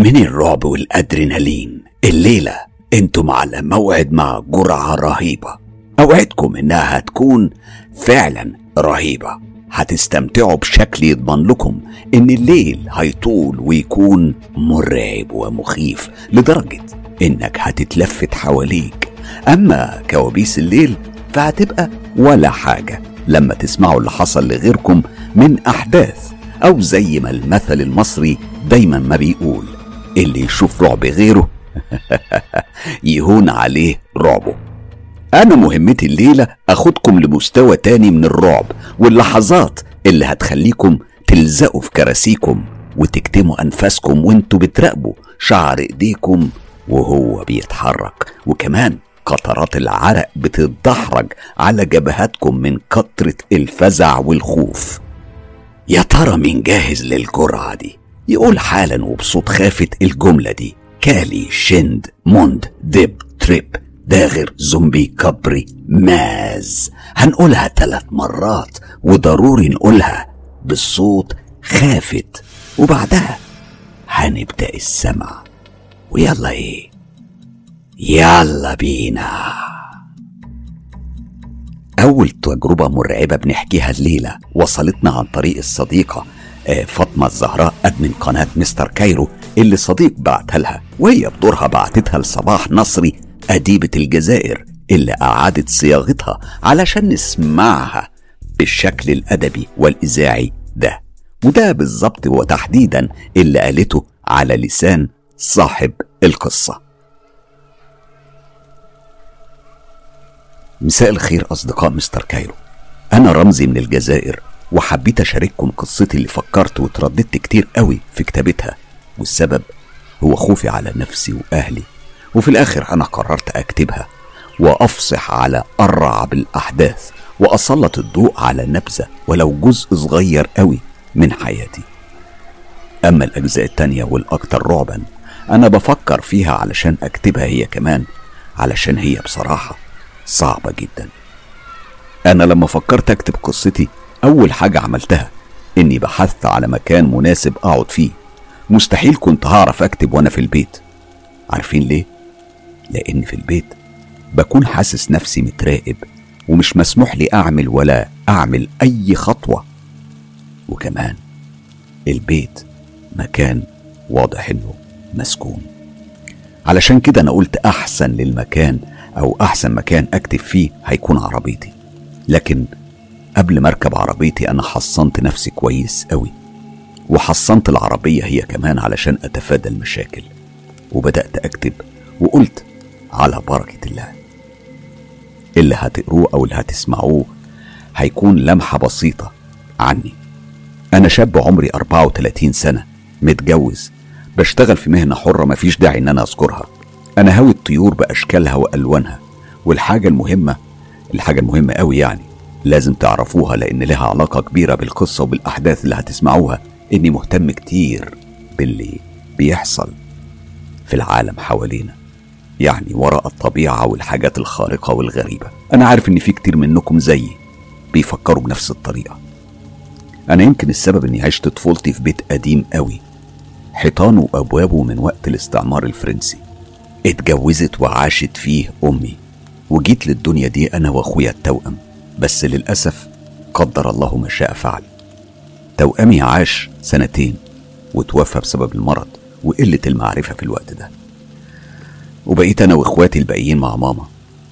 من الرعب والأدرينالين. الليلة أنتم على موعد مع جرعة رهيبة. أوعدكم إنها هتكون فعلا رهيبة. هتستمتعوا بشكل يضمن لكم إن الليل هيطول ويكون مرعب ومخيف لدرجة إنك هتتلفت حواليك. أما كوابيس الليل فهتبقى ولا حاجة لما تسمعوا اللي حصل لغيركم من أحداث أو زي ما المثل المصري دايما ما بيقول. اللي يشوف رعب غيره. يهون عليه رعبه. أنا مهمتي الليلة أخدكم لمستوى تاني من الرعب واللحظات اللي هتخليكم تلزقوا في كراسيكم وتكتموا أنفاسكم وانتوا بتراقبوا شعر إيديكم وهو بيتحرك. وكمان قطرات العرق بتتدحرج على جبهاتكم من كترة الفزع والخوف. يا ترى مين جاهز للجرعة دي؟ يقول حالا وبصوت خافت الجملة دي. كالي شند موند ديب تريب داغر زومبي كبري ماز. هنقولها ثلاث مرات وضروري نقولها بالصوت خافت. وبعدها هنبدأ السمع. ويلا إيه؟ يلا بينا. أول تجربة مرعبة بنحكيها الليلة وصلتنا عن طريق الصديقة آه، فاطمة الزهراء أدمن قناة مستر كايرو اللي صديق بعتها لها وهي بدورها بعتتها لصباح نصري أديبة الجزائر اللي أعادت صياغتها علشان نسمعها بالشكل الأدبي والإذاعي ده. وده بالظبط وتحديدا اللي قالته على لسان صاحب القصة. مساء الخير أصدقاء مستر كايرو. أنا رمزي من الجزائر وحبيت أشارككم قصتي اللي فكرت وترددت كتير قوي في كتابتها. والسبب هو خوفي على نفسي وأهلي. وفي الآخر أنا قررت أكتبها وأفصح على أرعب الأحداث وأسلط الضوء على نبذة ولو جزء صغير قوي من حياتي. أما الأجزاء التانية والأكثر رعبا أنا بفكر فيها علشان أكتبها هي كمان علشان هي بصراحة صعبة جدا. أنا لما فكرت أكتب قصتي أول حاجة عملتها إني بحثت على مكان مناسب أقعد فيه. مستحيل كنت هعرف أكتب وأنا في البيت. عارفين ليه؟ لأن في البيت بكون حاسس نفسي متراقب ومش مسموح لي أعمل ولا أعمل أي خطوة. وكمان البيت مكان واضح إنه مسكون. علشان كده أنا قلت أحسن للمكان أو أحسن مكان أكتب فيه هيكون عربيتي. لكن قبل ما أركب عربيتي أنا حصنت نفسي كويس أوي. وحصنت العربية هي كمان علشان أتفادى المشاكل. وبدأت أكتب وقلت على بركة الله. اللي هتقروه أو اللي هتسمعوه هيكون لمحة بسيطة عني. أنا شاب عمري 34 سنة متجوز بشتغل في مهنة حرة مفيش داعي إن أنا أذكرها. أنا هاوي الطيور بأشكالها وألوانها والحاجة المهمة الحاجة المهمة أوي يعني لازم تعرفوها لأن لها علاقة كبيرة بالقصة وبالأحداث اللي هتسمعوها. إني مهتم كتير باللي بيحصل في العالم حوالينا يعني وراء الطبيعة والحاجات الخارقة والغريبة. أنا عارف إن في كتير منكم زيي بيفكروا بنفس الطريقة. أنا يمكن السبب إني عشت طفولتي في بيت قديم قوي. حيطانه وأبوابه من وقت الاستعمار الفرنسي. اتجوزت وعاشت فيه أمي. وجيت للدنيا دي أنا وأخويا التوأم. بس للأسف قدر الله ما شاء فعل. توأمي عاش سنتين وتوفى بسبب المرض وقلة المعرفة في الوقت ده. وبقيت أنا وإخواتي الباقيين مع ماما.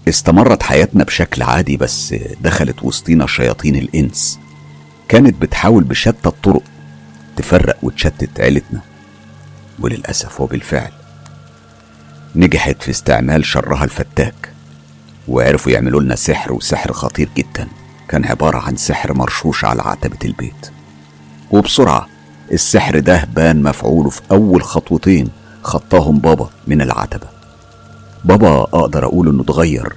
استمرت حياتنا بشكل عادي بس دخلت وسطينا شياطين الإنس. كانت بتحاول بشتى الطرق تفرق وتشتت عيلتنا. وللأسف وبالفعل نجحت في استعمال شرها الفتاك. وعرفوا يعملوا لنا سحر وسحر خطير جدا. كان عبارة عن سحر مرشوش على عتبة البيت. وبسرعة السحر ده بان مفعوله في أول خطوتين خطاهم بابا من العتبة. بابا أقدر أقول إنه اتغير.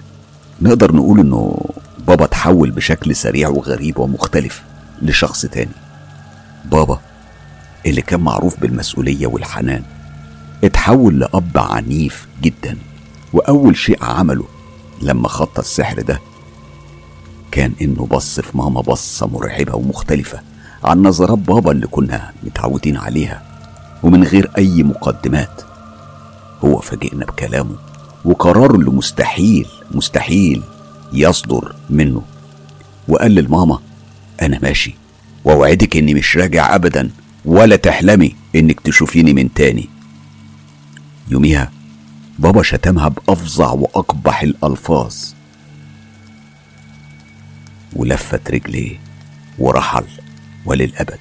نقدر نقول إنه بابا اتحول بشكل سريع وغريب ومختلف لشخص تاني. بابا اللي كان معروف بالمسؤولية والحنان اتحول لأب عنيف جدا. وأول شيء عمله لما خط السحر ده كان إنه بص في ماما بصة مرعبة ومختلفة عن نظرات بابا اللي كنا متعودين عليها ومن غير أي مقدمات. هو فاجئنا بكلامه وقراره اللي مستحيل مستحيل يصدر منه. وقال للماما أنا ماشي وأوعدك إني مش راجع أبدا ولا تحلمي إنك تشوفيني من تاني. يوميها بابا شتمها بأفظع وأقبح الألفاظ. ولفت رجليه ورحل وللأبد.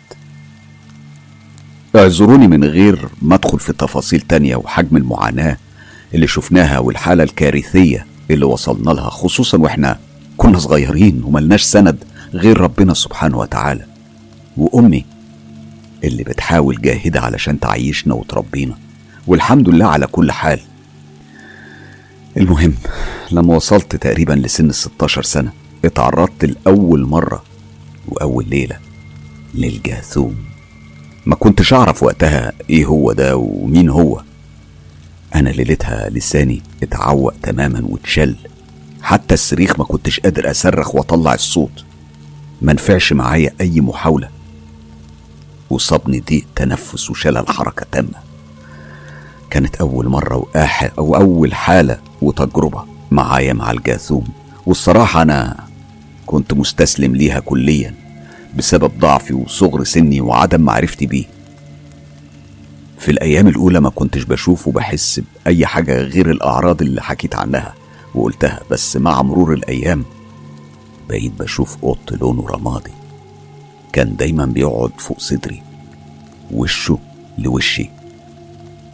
اعذروني من غير ما أدخل في تفاصيل تانية وحجم المعاناة اللي شفناها والحالة الكارثية اللي وصلنا لها خصوصا وإحنا كنا صغيرين وملناش سند غير ربنا سبحانه وتعالى. وأمي اللي بتحاول جاهدة علشان تعيشنا وتربينا. والحمد لله على كل حال. المهم لما وصلت تقريبا لسن الستاشر سنة اتعرضت لأول مرة وأول ليلة للجاثوم ما كنتش أعرف وقتها إيه هو ده ومين هو. أنا ليلتها لساني اتعوق تماما واتشل. حتى الصريخ ما كنتش قادر أصرخ وأطلع الصوت. ما نفعش معايا أي محاولة. وصابني ضيق تنفس وشلل حركة تامة. كانت أول مرة وآح أو أول حالة وتجربة معايا مع الجاثوم والصراحة أنا كنت مستسلم ليها كليا بسبب ضعفي وصغر سني وعدم معرفتي بيه. في الأيام الأولى ما كنتش بشوف وبحس بأي حاجة غير الأعراض اللي حكيت عنها وقلتها بس مع مرور الأيام بقيت بشوف قط لونه رمادي. كان دايما بيقعد فوق صدري وشه لوشي.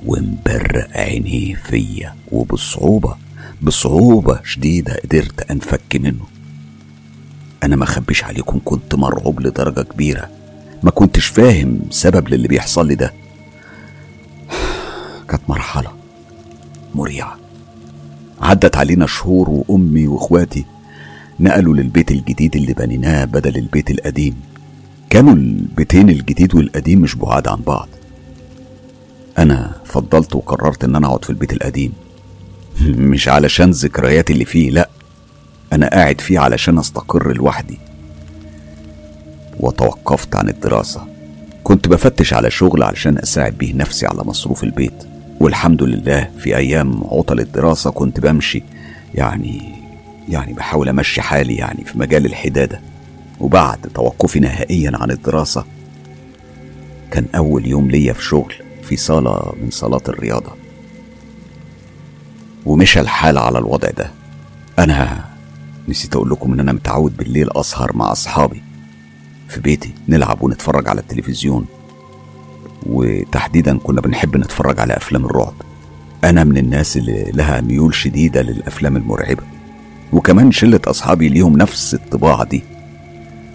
ومبرق عينيه فيا وبصعوبة بصعوبة شديدة قدرت أنفك منه. أنا ما أخبيش عليكم كنت مرعوب لدرجة كبيرة. ما كنتش فاهم سبب للي بيحصل لي ده. كانت مرحلة مريعة. عدت علينا شهور وأمي وإخواتي نقلوا للبيت الجديد اللي بنيناه بدل البيت القديم. كانوا البيتين الجديد والقديم مش بعاد عن بعض. أنا فضلت وقررت إن أنا أقعد في البيت القديم. مش علشان ذكرياتي اللي فيه لأ أنا قاعد فيه علشان أستقر لوحدي. وتوقفت عن الدراسة. كنت بفتش على شغل علشان أساعد بيه نفسي على مصروف البيت. والحمد لله في أيام عطل الدراسة كنت بمشي. يعني يعني بحاول أمشي حالي يعني في مجال الحدادة. وبعد توقفي نهائيا عن الدراسة كان أول يوم ليا في شغل. في صالة من صالات الرياضة. ومشى الحال على الوضع ده. أنا نسيت أقول لكم إن أنا متعود بالليل أسهر مع أصحابي في بيتي نلعب ونتفرج على التلفزيون. وتحديدا كنا بنحب نتفرج على أفلام الرعب. أنا من الناس اللي لها ميول شديدة للأفلام المرعبة. وكمان شلة أصحابي ليهم نفس الطباع دي.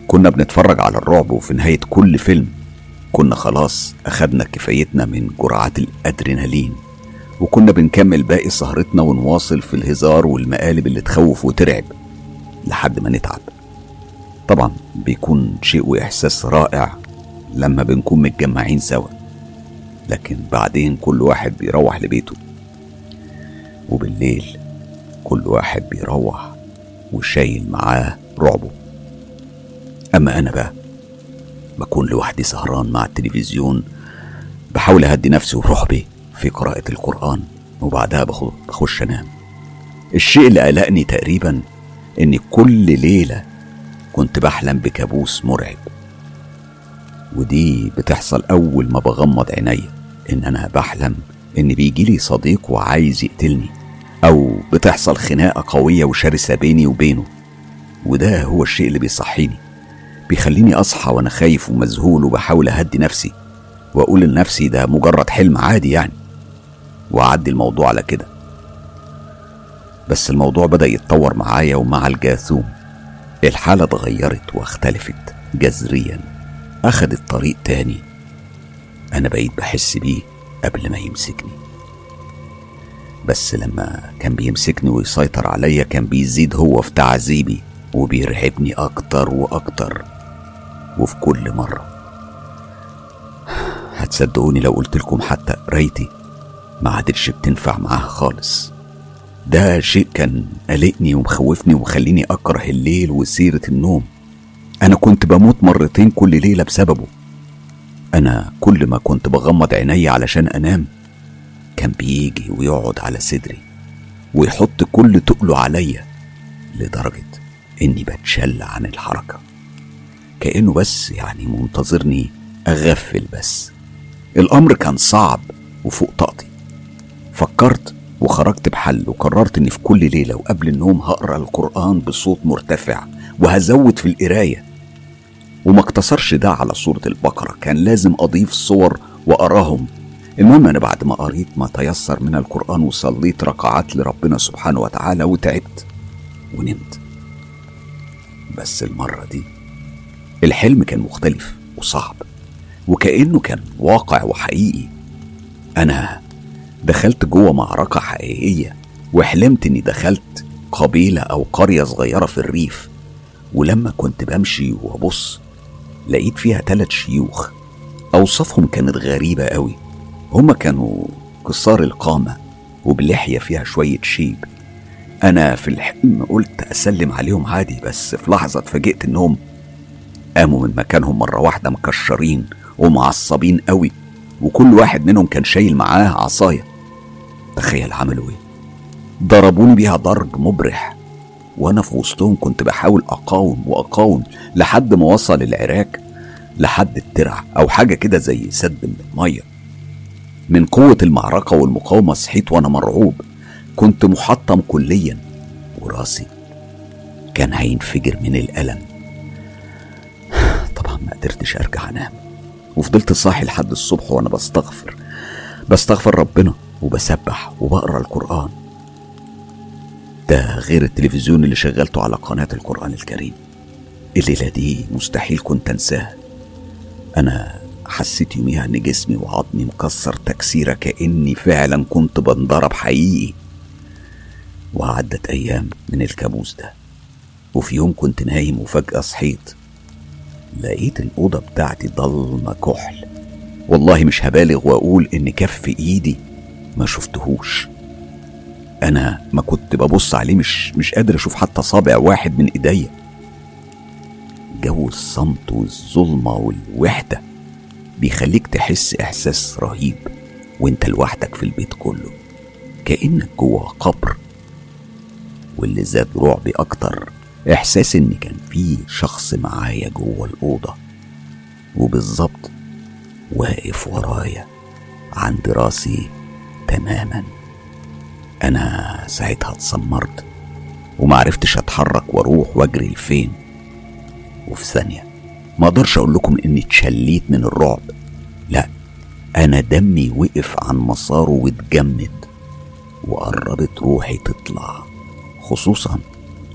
كنا بنتفرج على الرعب وفي نهاية كل فيلم. كنا خلاص أخدنا كفايتنا من جرعات الأدرينالين وكنا بنكمل باقي سهرتنا ونواصل في الهزار والمقالب اللي تخوف وترعب لحد ما نتعب. طبعا بيكون شيء وإحساس رائع لما بنكون متجمعين سوا لكن بعدين كل واحد بيروح لبيته وبالليل كل واحد بيروح وشايل معاه رعبه. أما أنا بقى بكون لوحدي سهران مع التلفزيون بحاول أهدي نفسي ورعبي في قراءة القرآن وبعدها بخش أنام. الشيء اللي قلقني تقريبا إني كل ليلة كنت بحلم بكابوس مرعب. ودي بتحصل أول ما بغمض عينيا إن أنا بحلم إن بيجيلي صديق وعايز يقتلني أو بتحصل خناقة قوية وشرسة بيني وبينه. وده هو الشيء اللي بيصحيني. بيخليني أصحى وأنا خايف ومذهول وبحاول أهدي نفسي وأقول لنفسي ده مجرد حلم عادي يعني. وأعدي الموضوع على كده. بس الموضوع بدأ يتطور معايا ومع الجاثوم. الحالة اتغيرت واختلفت جذريا. أخدت طريق تاني. أنا بقيت بحس بيه قبل ما يمسكني. بس لما كان بيمسكني ويسيطر عليا كان بيزيد هو في تعذيبي وبيرعبني أكتر وأكتر. وفي كل مرة. هتصدقوني لو قلت لكم حتى قرايتي ما عادتش بتنفع معاها خالص. ده شيء كان قلقني ومخوفني ومخليني أكره الليل وسيرة النوم. أنا كنت بموت مرتين كل ليلة بسببه. أنا كل ما كنت بغمض عيني علشان أنام كان بيجي ويقعد على صدري ويحط كل تقله عليا لدرجة إني بتشل عن الحركة. كأنه بس يعني منتظرني أغفل بس. الأمر كان صعب وفوق طاقتي. فكرت وخرجت بحل وقررت إني في كل ليلة وقبل النوم هقرأ القرآن بصوت مرتفع وهزود في القراية. وما اقتصرش ده على سورة البقرة كان لازم أضيف صور وأراهم. المهم أنا بعد ما قريت ما تيسر من القرآن وصليت ركعات لربنا سبحانه وتعالى وتعبت ونمت. بس المرة دي الحلم كان مختلف وصعب وكأنه كان واقع وحقيقي. أنا دخلت جوه معركة حقيقية وحلمت إني دخلت قبيلة أو قرية صغيرة في الريف ولما كنت بمشي وأبص لقيت فيها تلات شيوخ. أوصافهم كانت غريبة قوي هما كانوا قصار القامة وبلحية فيها شوية شيب. أنا في الحلم قلت أسلم عليهم عادي بس في لحظة اتفاجئت إنهم قاموا من مكانهم مرة واحدة مكشرين ومعصبين قوي وكل واحد منهم كان شايل معاه عصاية. تخيل عملوا إيه؟ ضربوني بيها ضرب مبرح. وأنا في وسطهم كنت بحاول أقاوم وأقاوم لحد ما وصل العراك لحد الترع أو حاجة كده زي سد من المية. من قوة المعركة والمقاومة صحيت وأنا مرعوب. كنت محطم كليا. وراسي كان هينفجر من الألم. طبعا ما قدرتش أرجع أنام. وفضلت صاحي لحد الصبح وأنا بستغفر. بستغفر ربنا وبسبح وبقرأ القرآن. ده غير التلفزيون اللي شغلته على قناة القرآن الكريم. الليلة دي مستحيل كنت أنساها. أنا حسيت يوميها إن جسمي وعظمي مكسر تكسيرة كأني فعلا كنت بنضرب حقيقي. وعدت أيام من الكابوس ده. وفي يوم كنت نايم وفجأة صحيت. لقيت الأوضة بتاعتي ضلمة كحل. والله مش هبالغ وأقول إن كف إيدي ما شفتهوش. أنا ما كنت ببص عليه مش مش قادر أشوف حتى صابع واحد من إيديا. جو الصمت والظلمة والوحدة بيخليك تحس إحساس رهيب وإنت لوحدك في البيت كله. كأنك جوه قبر. واللي زاد رعبي أكتر إحساس إن كان في شخص معايا جوه الأوضة. وبالظبط واقف ورايا عند راسي تماما. أنا ساعتها اتسمرت ومعرفتش أتحرك وأروح وأجري لفين. وفي ثانية ما أقدرش أقول لكم إني اتشليت من الرعب. لا أنا دمي وقف عن مساره واتجمد وقربت روحي تطلع خصوصا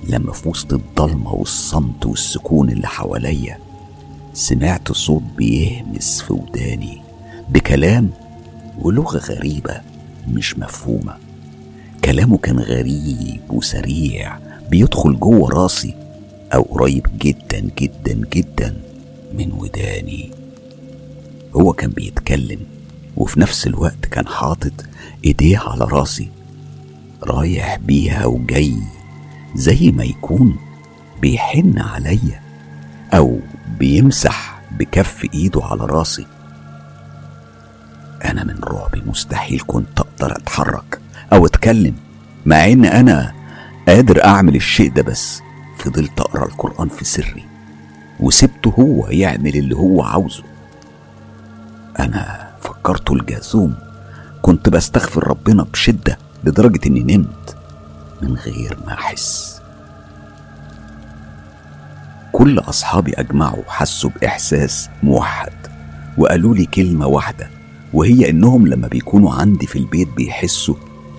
لما في وسط الضلمة والصمت والسكون اللي حواليا. سمعت صوت بيهمس في وداني بكلام ولغة غريبة مش مفهومة. كلامه كان غريب وسريع بيدخل جوه راسي أو قريب جدا جدا جدا من وداني. هو كان بيتكلم وفي نفس الوقت كان حاطط إيديه على راسي رايح بيها وجاي زي ما يكون بيحن عليا أو بيمسح بكف إيده على راسي. أنا من رعبي مستحيل كنت أقدر أتحرك أو أتكلم مع إن أنا قادر أعمل الشيء ده بس فضلت أقرأ القرآن في سري وسبته هو يعمل اللي هو عاوزه. أنا فكرته الجاثوم كنت بستغفر ربنا بشدة لدرجة إني نمت. من غير ما أحس. كل أصحابي أجمعوا حسوا بإحساس موحد وقالوا لي كلمة واحدة وهي إنهم لما بيكونوا عندي في البيت بيحسوا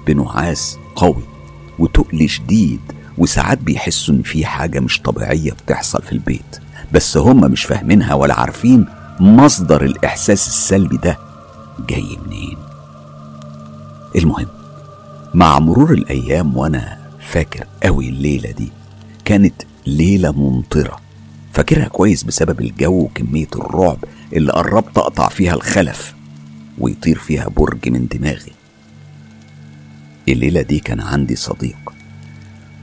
بنعاس قوي وتقل شديد وساعات بيحسوا إن في حاجة مش طبيعية بتحصل في البيت بس هم مش فاهمينها ولا عارفين مصدر الإحساس السلبي ده جاي منين. المهم مع مرور الأيام وأنا فاكر قوي الليلة دي كانت ليلة ممطرة. فاكرها كويس بسبب الجو وكمية الرعب اللي قربت أقطع فيها الخلف ويطير فيها برج من دماغي. الليلة دي كان عندي صديق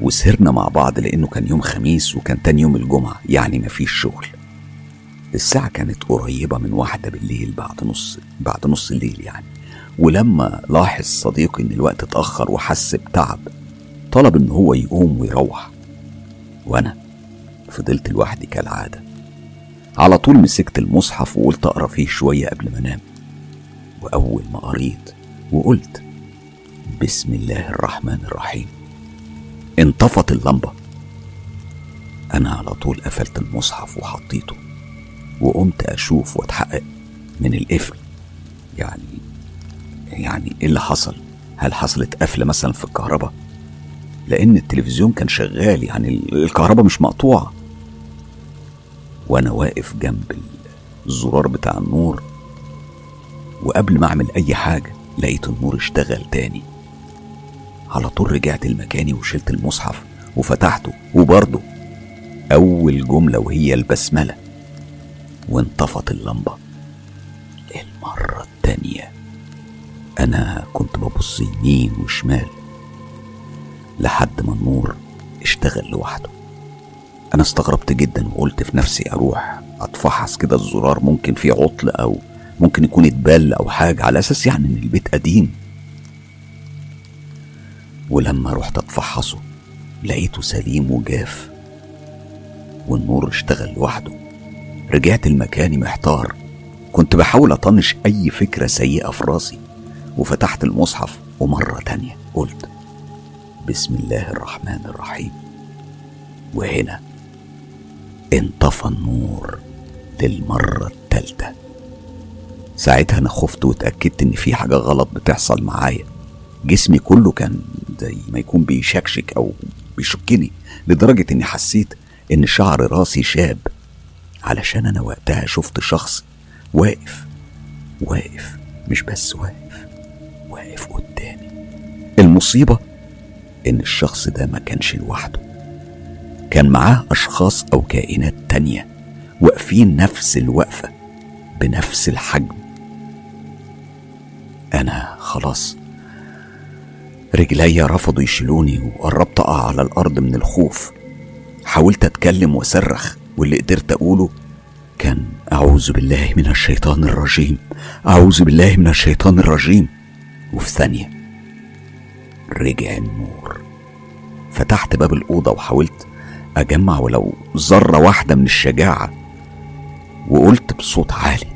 وسهرنا مع بعض لأنه كان يوم خميس وكان تاني يوم الجمعة يعني مفيش شغل. الساعة كانت قريبة من واحدة بالليل بعد نص بعد نص الليل يعني. ولما لاحظ صديقي إن الوقت اتأخر وحس بتعب طلب إن هو يقوم ويروح. وأنا فضلت لوحدي كالعادة. على طول مسكت المصحف وقلت أقرأ فيه شوية قبل ما أنام. وأول ما قريت وقلت بسم الله الرحمن الرحيم. انطفت اللمبة. أنا على طول قفلت المصحف وحطيته. وقمت أشوف وأتحقق من القفل. يعني يعني إيه اللي حصل؟ هل حصلت قفلة مثلا في الكهرباء؟ لأن التلفزيون كان شغال يعني الكهرباء مش مقطوعة وأنا واقف جنب الزرار بتاع النور وقبل ما أعمل أي حاجة لقيت النور اشتغل تاني على طول رجعت لمكاني وشلت المصحف وفتحته وبرضه أول جملة وهي البسملة وانطفت اللمبة المرة التانية أنا كنت ببص يمين وشمال لحد ما النور اشتغل لوحده. أنا استغربت جدا وقلت في نفسي أروح أتفحص كده الزرار ممكن فيه عطل أو ممكن يكون اتبل أو حاجة على أساس يعني إن البيت قديم. ولما رحت أتفحصه لقيته سليم وجاف والنور اشتغل لوحده. رجعت لمكاني محتار. كنت بحاول أطنش أي فكرة سيئة في راسي. وفتحت المصحف ومرة تانية قلت بسم الله الرحمن الرحيم. وهنا انطفى النور للمرة التالتة. ساعتها أنا خفت واتأكدت إن في حاجة غلط بتحصل معايا. جسمي كله كان زي ما يكون بيشكشك أو بيشكني لدرجة إني حسيت إن شعر راسي شاب. علشان أنا وقتها شفت شخص واقف واقف مش بس واقف. واقف قدامي المصيبة إن الشخص ده ما كانش لوحده. كان معاه أشخاص أو كائنات تانية واقفين نفس الوقفة بنفس الحجم. أنا خلاص. رجلي رفضوا يشيلوني وقربت أقع على الأرض من الخوف. حاولت أتكلم وأصرخ واللي قدرت أقوله كان أعوذ بالله من الشيطان الرجيم. أعوذ بالله من الشيطان الرجيم. وفي ثانية. رجع النور. فتحت باب الأوضة وحاولت أجمع ولو ذرة واحدة من الشجاعة. وقلت بصوت عالي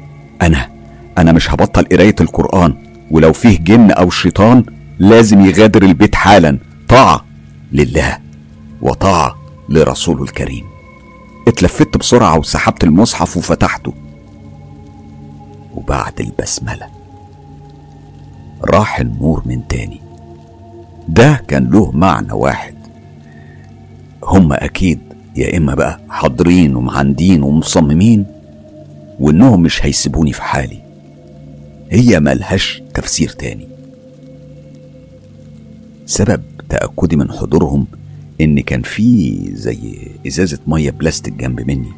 أنا أنا مش هبطل قراية القرآن ولو فيه جن أو شيطان لازم يغادر البيت حالا. طاعة لله وطاعة لرسوله الكريم. اتلفت بسرعة وسحبت المصحف وفتحته. وبعد البسملة راح النور من تاني. ده كان له معنى واحد. هم أكيد يا إما بقى حاضرين ومعندين ومصممين وإنهم مش هيسيبوني في حالي. هي ملهاش تفسير تاني. سبب تأكدي من حضورهم إن كان في زي إزازة مية بلاستيك جنب مني.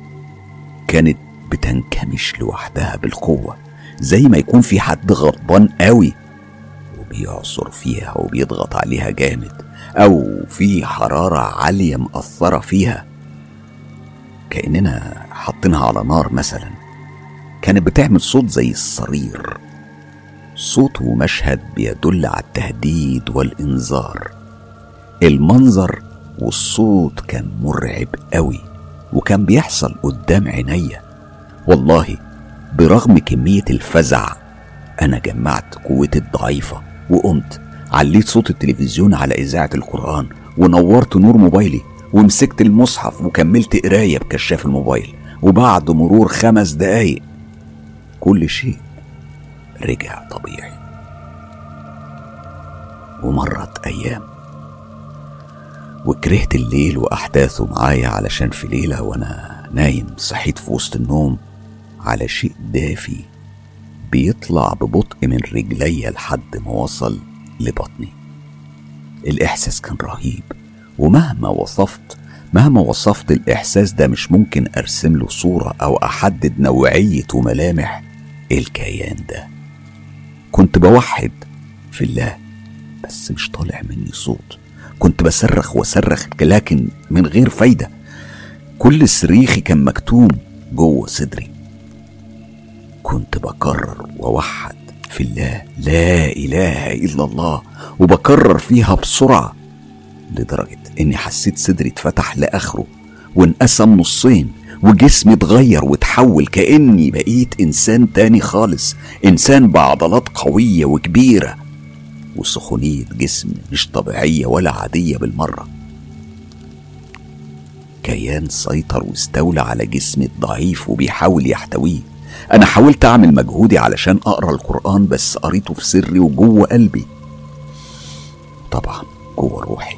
كانت بتنكمش لوحدها بالقوة زي ما يكون في حد غضبان قوي. وبيعصر فيها وبيضغط عليها جامد أو في حرارة عالية مأثرة فيها. كأننا حاطينها على نار مثلا. كانت بتعمل صوت زي الصرير. صوت ومشهد بيدل على التهديد والإنذار. المنظر والصوت كان مرعب قوي وكان بيحصل قدام عينيا. والله برغم كمية الفزع أنا جمعت قوتي الضعيفة. وقمت عليت صوت التلفزيون على إذاعة القرآن ونورت نور موبايلي ومسكت المصحف وكملت قراية بكشاف الموبايل وبعد مرور خمس دقايق كل شيء رجع طبيعي. ومرت أيام وكرهت الليل وأحداثه معايا علشان في ليلة وأنا نايم صحيت في وسط النوم على شيء دافي. بيطلع ببطء من رجلي لحد ما وصل لبطني. الإحساس كان رهيب ومهما وصفت مهما وصفت الإحساس ده مش ممكن أرسم له صورة أو أحدد نوعية وملامح الكيان ده. كنت بوحد في الله بس مش طالع مني صوت. كنت بصرخ وصرخ لكن من غير فايدة. كل صريخي كان مكتوم جوه صدري. كنت بكرر ووحد في الله لا إله إلا الله وبكرر فيها بسرعة لدرجة إني حسيت صدري اتفتح لآخره وانقسم نصين وجسمي اتغير وتحول كأني بقيت إنسان تاني خالص إنسان بعضلات قوية وكبيرة وسخونية جسم مش طبيعية ولا عادية بالمرة. كيان سيطر واستولى على جسمي الضعيف وبيحاول يحتويه. أنا حاولت أعمل مجهودي علشان أقرأ القرآن بس قريته في سري وجوه قلبي. طبعا جوه روحي.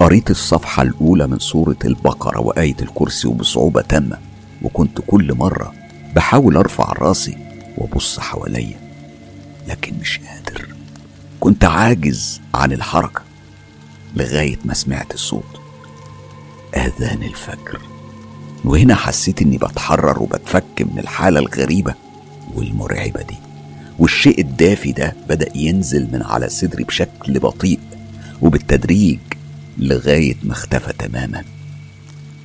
قريت الصفحة الأولى من سورة البقرة وآية الكرسي وبصعوبة تامة وكنت كل مرة بحاول أرفع راسي وأبص حواليا لكن مش قادر. كنت عاجز عن الحركة لغاية ما سمعت الصوت آذان الفجر. وهنا حسيت إني بتحرر وبتفك من الحالة الغريبة والمرعبة دي. والشيء الدافي ده بدأ ينزل من على صدري بشكل بطيء وبالتدريج لغاية ما اختفى تماما.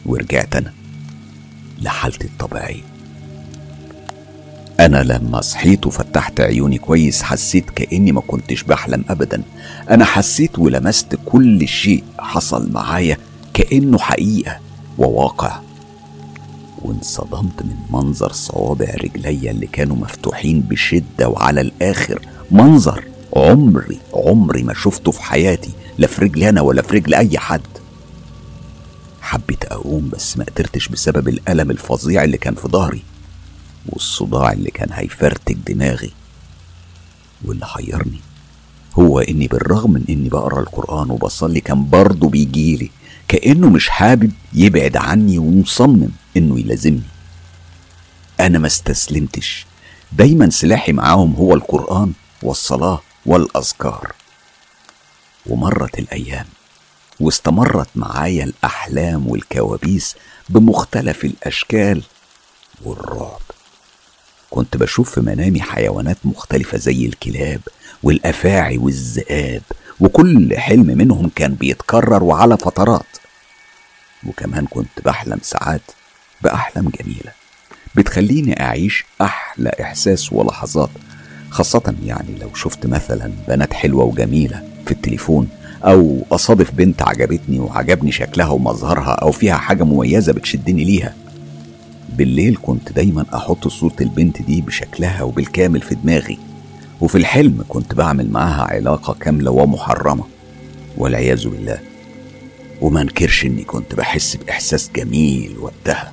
ورجعت أنا لحالتي الطبيعية. أنا لما صحيت وفتحت عيوني كويس حسيت كأني ما كنتش بحلم أبدا. أنا حسيت ولمست كل شيء حصل معايا كأنه حقيقة وواقع. وانصدمت من منظر صوابع رجليا اللي كانوا مفتوحين بشدة وعلى الآخر. منظر عمري عمري ما شفته في حياتي لا في رجلي أنا ولا في رجل أي حد. حبيت أقوم بس ما قدرتش بسبب الألم الفظيع اللي كان في ظهري والصداع اللي كان هيفرتك دماغي. واللي حيرني هو إني بالرغم من إني بقرأ القرآن وبصلي كان برضه بيجيلي كأنه مش حابب يبعد عني ومصمم. إنه يلازمني. أنا ما استسلمتش. دايما سلاحي معاهم هو القرآن والصلاة والأذكار. ومرت الأيام واستمرت معايا الأحلام والكوابيس بمختلف الأشكال والرعب. كنت بشوف في منامي حيوانات مختلفة زي الكلاب والأفاعي والذئاب وكل حلم منهم كان بيتكرر وعلى فترات. وكمان كنت بحلم ساعات بأحلام جميلة. بتخليني أعيش أحلى إحساس ولحظات خاصة يعني لو شفت مثلا بنات حلوة وجميلة في التليفون أو أصادف بنت عجبتني وعجبني شكلها ومظهرها أو فيها حاجة مميزة بتشدني ليها. بالليل كنت دايما أحط صورة البنت دي بشكلها وبالكامل في دماغي وفي الحلم كنت بعمل معاها علاقة كاملة ومحرمة. والعياذ بالله. وما انكرش إني كنت بحس بإحساس جميل وقتها.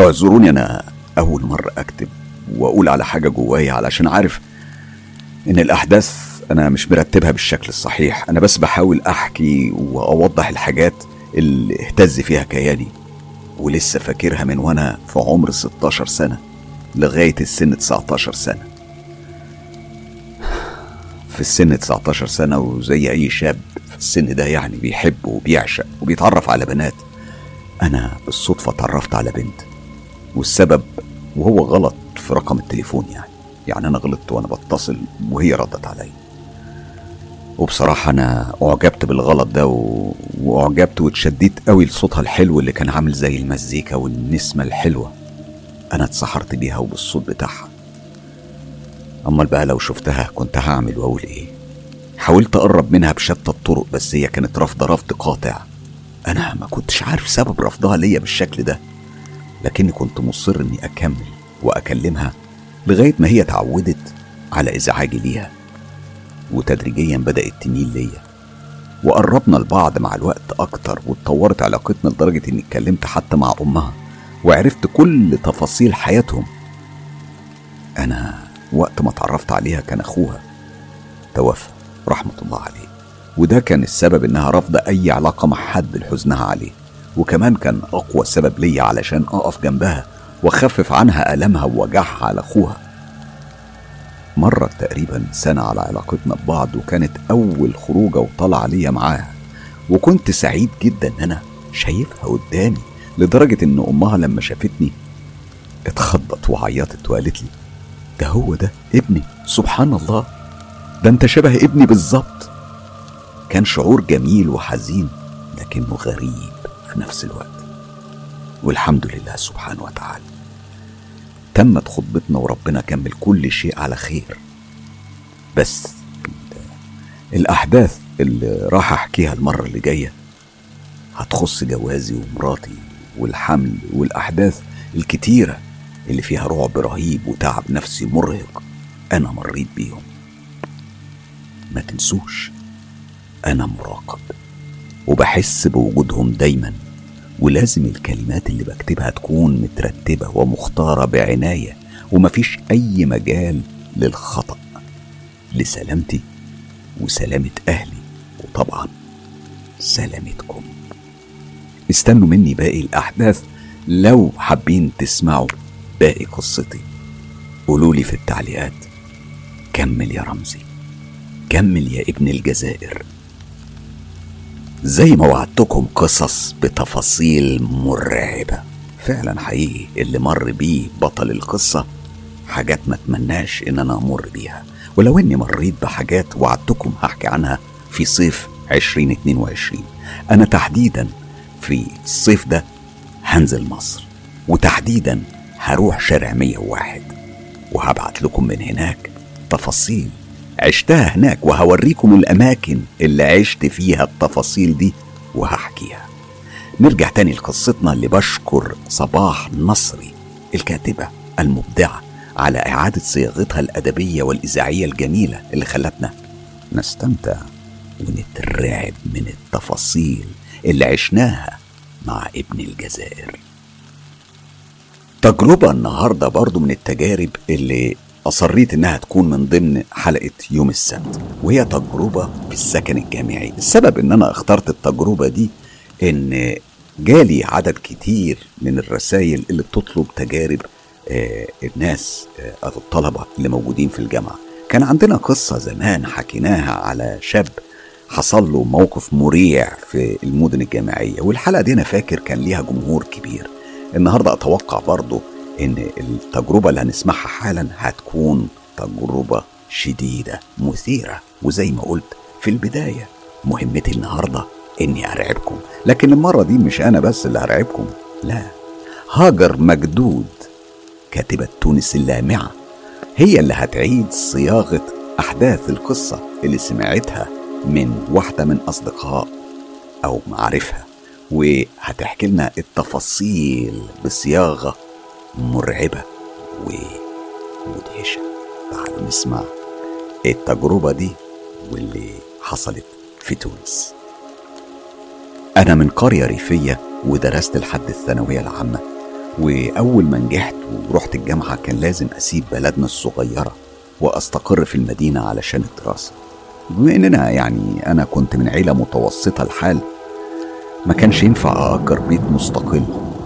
اعذروني أنا أول مرة أكتب وأقول على حاجة جوايا علشان عارف إن الأحداث أنا مش مرتبها بالشكل الصحيح. أنا بس بحاول أحكي وأوضح الحاجات اللي اهتز فيها كياني ولسه فاكرها من وأنا في عمر 16 سنة لغاية السن 19 سنة. في السن 19 سنة وزي أي شاب في السن ده يعني بيحب وبيعشق وبيتعرف على بنات أنا بالصدفة اتعرفت على بنت. والسبب وهو غلط في رقم التليفون يعني. يعني أنا غلطت وأنا بتصل وهي ردت عليا وبصراحة أنا أعجبت بالغلط ده و... وأعجبت واتشديت قوي لصوتها الحلو اللي كان عامل زي المزيكا والنسمة الحلوة. أنا اتسحرت بيها وبالصوت بتاعها. أمال بقى لو شفتها كنت هعمل وأقول إيه؟ حاولت أقرب منها بشتى الطرق بس هي كانت رافضة رفض قاطع. أنا ما كنتش عارف سبب رفضها ليا بالشكل ده. لكني كنت مصر إني أكمل وأكلمها لغاية ما هي اتعودت على إزعاجي ليها. وتدريجيا بدأت تميل ليا. وقربنا لبعض مع الوقت أكتر واتطورت علاقتنا لدرجة إني اتكلمت حتى مع أمها وعرفت كل تفاصيل حياتهم. أنا وقت ما اتعرفت عليها كان أخوها توفى رحمة الله عليه وده كان السبب إنها رافضة أي علاقة مع حد لحزنها عليه. وكمان كان أقوى سبب ليا علشان أقف جنبها وأخفف عنها ألمها ووجعها على أخوها. مرت تقريبا سنة على علاقتنا ببعض وكانت أول خروجة وطلعة ليا معاها. وكنت سعيد جدا إن أنا شايفها قدامي لدرجة إن أمها لما شافتني اتخضت وعيطت وقالت لي ده هو ده ابني سبحان الله ده أنت شبه ابني بالظبط. كان شعور جميل وحزين لكنه غريب. في نفس الوقت. والحمد لله سبحانه وتعالى. وتمت خطبتنا وربنا كمل كل شيء على خير. بس الأحداث اللي راح أحكيها المرة اللي جاية هتخص جوازي ومراتي والحمل والأحداث الكتيرة اللي فيها رعب رهيب وتعب نفسي مرهق أنا مريت بيهم. ما تنسوش أنا مراقب. وبحس بوجودهم دايما ولازم الكلمات اللي بكتبها تكون مترتبة ومختارة بعناية ومفيش أي مجال للخطأ. لسلامتي وسلامة أهلي وطبعا سلامتكم. استنوا مني باقي الأحداث لو حابين تسمعوا باقي قصتي. قولولي في التعليقات كمل يا رمزي كمل يا ابن الجزائر. زي ما وعدتكم قصص بتفاصيل مرعبة. فعلا حقيقي اللي مر بيه بطل القصة حاجات ما اتمناش إن أنا أمر بيها. ولو إني مريت بحاجات وعدتكم هحكي عنها في صيف 2022 أنا تحديدا في الصيف ده هنزل مصر وتحديدا هروح شارع 101 وهبعت لكم من هناك تفاصيل عشتها هناك وهوريكم الأماكن اللي عشت فيها التفاصيل دي وهحكيها. نرجع تاني لقصتنا اللي بشكر صباح نصري الكاتبة المبدعة على إعادة صياغتها الأدبية والإذاعية الجميلة اللي خلتنا نستمتع ونترعب من التفاصيل اللي عشناها مع ابن الجزائر. تجربة النهاردة برضو من التجارب اللي أصريت إنها تكون من ضمن حلقة يوم السبت وهي تجربة في السكن الجامعي. السبب إن أنا اخترت التجربة دي إن جالي عدد كتير من الرسائل اللي بتطلب تجارب آه الناس آه الطلبة اللي موجودين في الجامعة. كان عندنا قصة زمان حكيناها على شاب حصل له موقف مريع في المدن الجامعية والحلقة دي أنا فاكر كان ليها جمهور كبير. النهاردة أتوقع برضو إن التجربة اللي هنسمعها حالا هتكون تجربة شديدة مثيرة وزي ما قلت في البداية مهمتي النهاردة إني أرعبكم لكن المرة دي مش أنا بس اللي هرعبكم لا هاجر مجدود كاتبة تونس اللامعة هي اللي هتعيد صياغة أحداث القصة اللي سمعتها من واحدة من أصدقاء أو معارفها. وهتحكي لنا التفاصيل بصياغة مرعبة ومدهشة. تعالوا نسمع التجربة دي واللي حصلت في تونس. أنا من قرية ريفية ودرست لحد الثانوية العامة وأول ما نجحت ورحت الجامعة كان لازم أسيب بلدنا الصغيرة وأستقر في المدينة علشان الدراسة. بما إننا يعني أنا كنت من عيلة متوسطة الحال ما كانش ينفع أأجر بيت مستقل.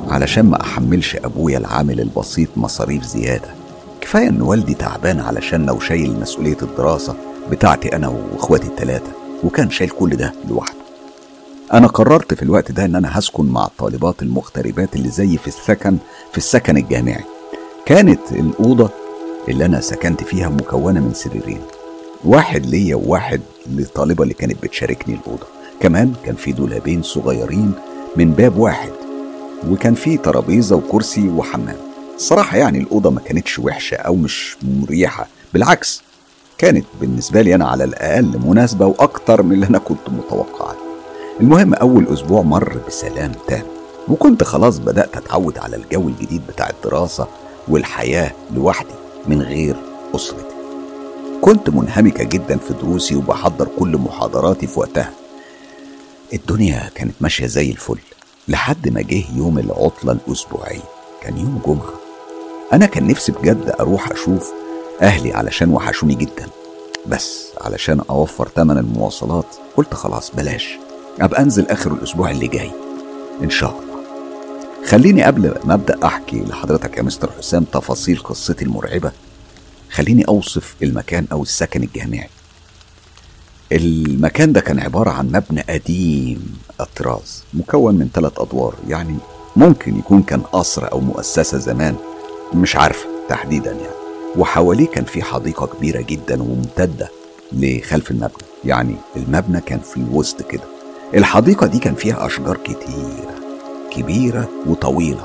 علشان ما أحملش أبويا العامل البسيط مصاريف زيادة. كفاية إن والدي تعبان علشاننا وشايل مسؤولية الدراسة بتاعتي أنا وإخواتي التلاتة وكان شايل كل ده لوحده. أنا قررت في الوقت ده إن أنا هسكن مع الطالبات المغتربات اللي زيي في السكن في السكن الجامعي. كانت الأوضة اللي أنا سكنت فيها مكونة من سريرين. واحد ليا وواحد للطالبة اللي كانت بتشاركني الأوضة. كمان كان في دولابين صغيرين من باب واحد. وكان في ترابيزة وكرسي وحمام. الصراحة يعني الأوضة ما كانتش وحشة أو مش مريحة. بالعكس كانت بالنسبة لي أنا على الأقل مناسبة وأكتر من اللي أنا كنت متوقعه. المهم أول أسبوع مر بسلام تام وكنت خلاص بدأت أتعود على الجو الجديد بتاع الدراسة والحياة لوحدي من غير أسرتي. كنت منهمكة جدا في دروسي وبحضر كل محاضراتي في وقتها. الدنيا كانت ماشية زي الفل. لحد ما جه يوم العطلة الأسبوعية. كان يوم جمعة. أنا كان نفسي بجد أروح أشوف أهلي علشان وحشوني جدا. بس علشان أوفر تمن المواصلات قلت خلاص بلاش. أبقى أنزل آخر الأسبوع اللي جاي. إن شاء الله. خليني قبل ما أبدأ أحكي لحضرتك يا مستر حسام تفاصيل قصتي المرعبة خليني أوصف المكان أو السكن الجامعي. المكان ده كان عبارة عن مبنى قديم الطراز مكون من ثلاث أدوار يعني ممكن يكون كان قصر أو مؤسسة زمان مش عارفة تحديدا يعني. وحواليه كان في حديقة كبيرة جدا وممتدة لخلف المبنى يعني المبنى كان في الوسط كده. الحديقة دي كان فيها أشجار كتيرة كبيرة وطويلة.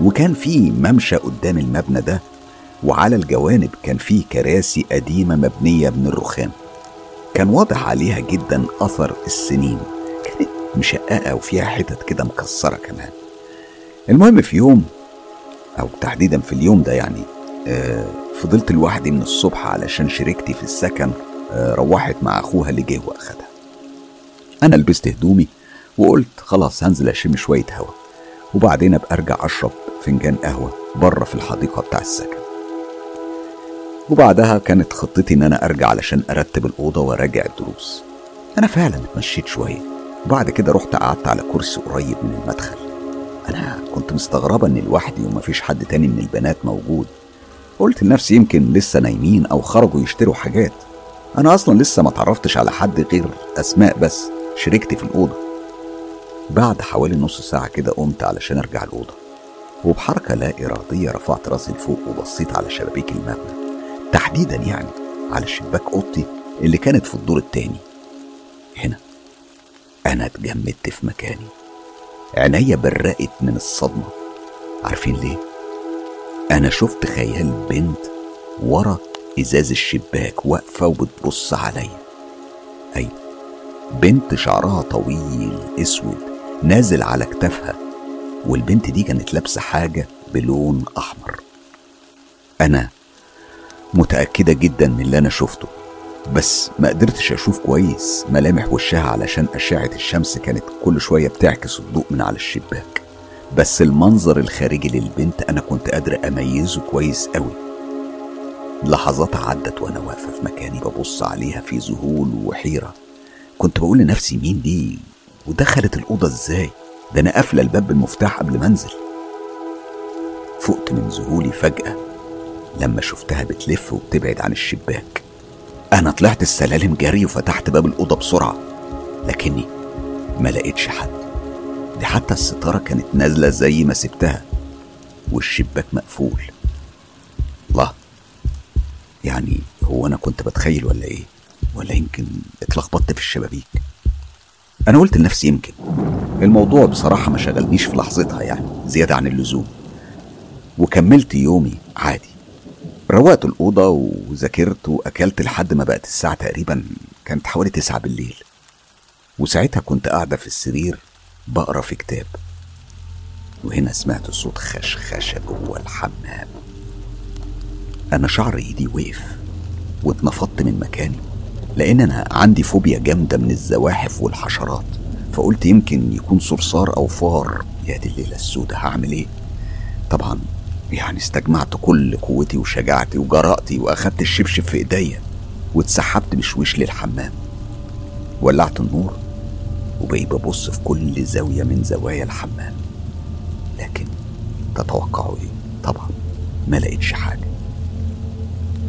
وكان في ممشى قدام المبنى ده وعلى الجوانب كان فيه كراسي قديمة مبنية من الرخام. كان واضح عليها جدا أثر السنين. كانت مشققة وفيها حتت كده مكسرة كمان. المهم في يوم أو تحديدا في اليوم ده يعني آه فضلت لوحدي من الصبح علشان شريكتي في السكن آه روحت مع أخوها اللي جه وأخدها. أنا لبست هدومي وقلت خلاص هنزل أشم شوية هوا وبعدين أبقى أرجع أشرب فنجان قهوة بره في الحديقة بتاع السكن. وبعدها كانت خطتي إن أنا أرجع علشان أرتب الأوضة وأراجع الدروس. أنا فعلا اتمشيت شوية. وبعد كده رحت قعدت على كرسي قريب من المدخل. أنا كنت مستغربة إني لوحدي ومفيش حد تاني من البنات موجود. قلت لنفسي يمكن لسه نايمين أو خرجوا يشتروا حاجات. أنا أصلا لسه ما تعرفتش على حد غير أسماء بس شريكتي في الأوضة. بعد حوالي نص ساعة كده قمت علشان أرجع الأوضة. وبحركة لا إرادية رفعت راسي لفوق وبصيت على شبابيك المبنى. تحديدا يعني على شباك أوضتي اللي كانت في الدور التاني. هنا. أنا اتجمدت في مكاني. عينيا برقت من الصدمة. عارفين ليه؟ أنا شفت خيال بنت ورا إزاز الشباك واقفة وبتبص عليا. أيوة بنت شعرها طويل أسود نازل على كتافها والبنت دي كانت لابسة حاجة بلون أحمر. أنا متأكدة جدا من اللي أنا شفته بس ما قدرتش أشوف كويس ملامح وشها علشان أشعة الشمس كانت كل شوية بتعكس الضوء من على الشباك. بس المنظر الخارجي للبنت أنا كنت قادر أميزه كويس قوي لحظات عدت وأنا واقفة في مكاني ببص عليها في ذهول وحيرة. كنت بقول لنفسي مين دي؟ ودخلت الأوضة إزاي؟ ده أنا قافلة الباب بالمفتاح قبل ما أنزل. فقت من ذهولي فجأة لما شفتها بتلف وبتبعد عن الشباك. أنا طلعت السلالم جري وفتحت باب الأوضة بسرعة لكني ما لقيتش حد. دي حتى الستارة كانت نازلة زي ما سبتها والشباك مقفول. الله يعني هو أنا كنت بتخيل ولا إيه؟ ولا يمكن اتلخبطت في الشبابيك؟ أنا قلت لنفسي يمكن. الموضوع بصراحة ما شغلنيش في لحظتها يعني زيادة عن اللزوم. وكملت يومي عادي. روقت الأوضة وذاكرت وأكلت لحد ما بقت الساعة تقريبا كانت حوالي تسعة بالليل. وساعتها كنت قاعدة في السرير بقرأ في كتاب. وهنا سمعت صوت خشخشة جوه الحمام. أنا شعر إيدي وقف واتنفضت من مكاني لأن أنا عندي فوبيا جامدة من الزواحف والحشرات. فقلت يمكن يكون صرصار أو فار. يا دي الليلة السودة هعمل إيه؟ طبعا يعني استجمعت كل قوتي وشجاعتي وجرأتي وأخدت الشبشب في إيديا واتسحبت بشويش للحمام. ولعت النور وبقيت ببص في كل زاوية من زوايا الحمام. لكن تتوقعوا إيه؟ طبعا ما لقيتش حاجة.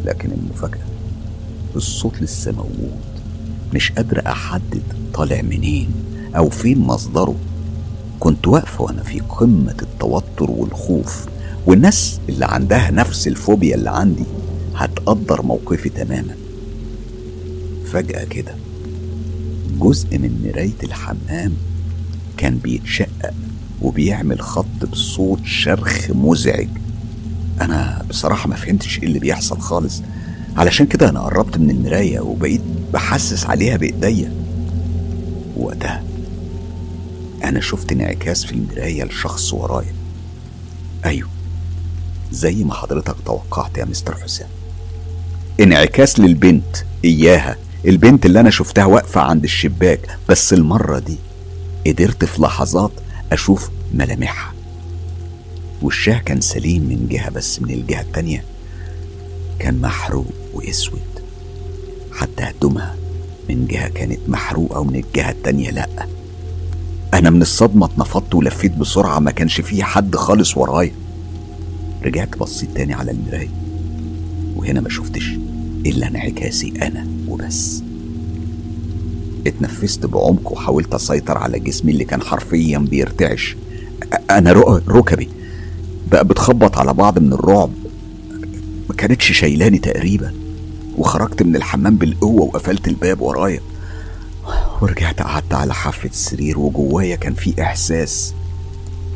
لكن المفاجأة الصوت لسه موجود. مش قادر أحدد طالع منين أو فين مصدره. كنت واقفة وأنا في قمة التوتر والخوف. والناس اللي عندها نفس الفوبيا اللي عندي هتقدر موقفي تماما. فجأة كده جزء من مراية الحمام كان بيتشقق وبيعمل خط بصوت شرخ مزعج. أنا بصراحة ما فهمتش إيه اللي بيحصل خالص. علشان كده أنا قربت من المراية وبقيت بحسس عليها بإيديا. وقتها أنا شفت انعكاس في المراية لشخص ورايا. أيوه زي ما حضرتك توقعت يا مستر حسام انعكاس للبنت إياها. البنت اللي أنا شفتها واقفة عند الشباك بس المرة دي قدرت في لحظات أشوف ملامحها. وشها كان سليم من جهة بس من الجهة التانية كان محروق وأسود. حتى هدومها من جهة كانت محروقة ومن الجهة التانية لأ. أنا من الصدمة اتنفضت ولفيت بسرعة ما كانش فيه حد خالص ورايا. رجعت بصيت تاني على المراية. وهنا ما شفتش إلا انعكاسي أنا وبس. اتنفست بعمق وحاولت أسيطر على جسمي اللي كان حرفيا بيرتعش. أنا ركبي بقى بتخبط على بعض من الرعب. ما كانتش شايلاني تقريبا. وخرجت من الحمام بالقوة وقفلت الباب ورايا. ورجعت قعدت على حافة السرير وجوايا كان في إحساس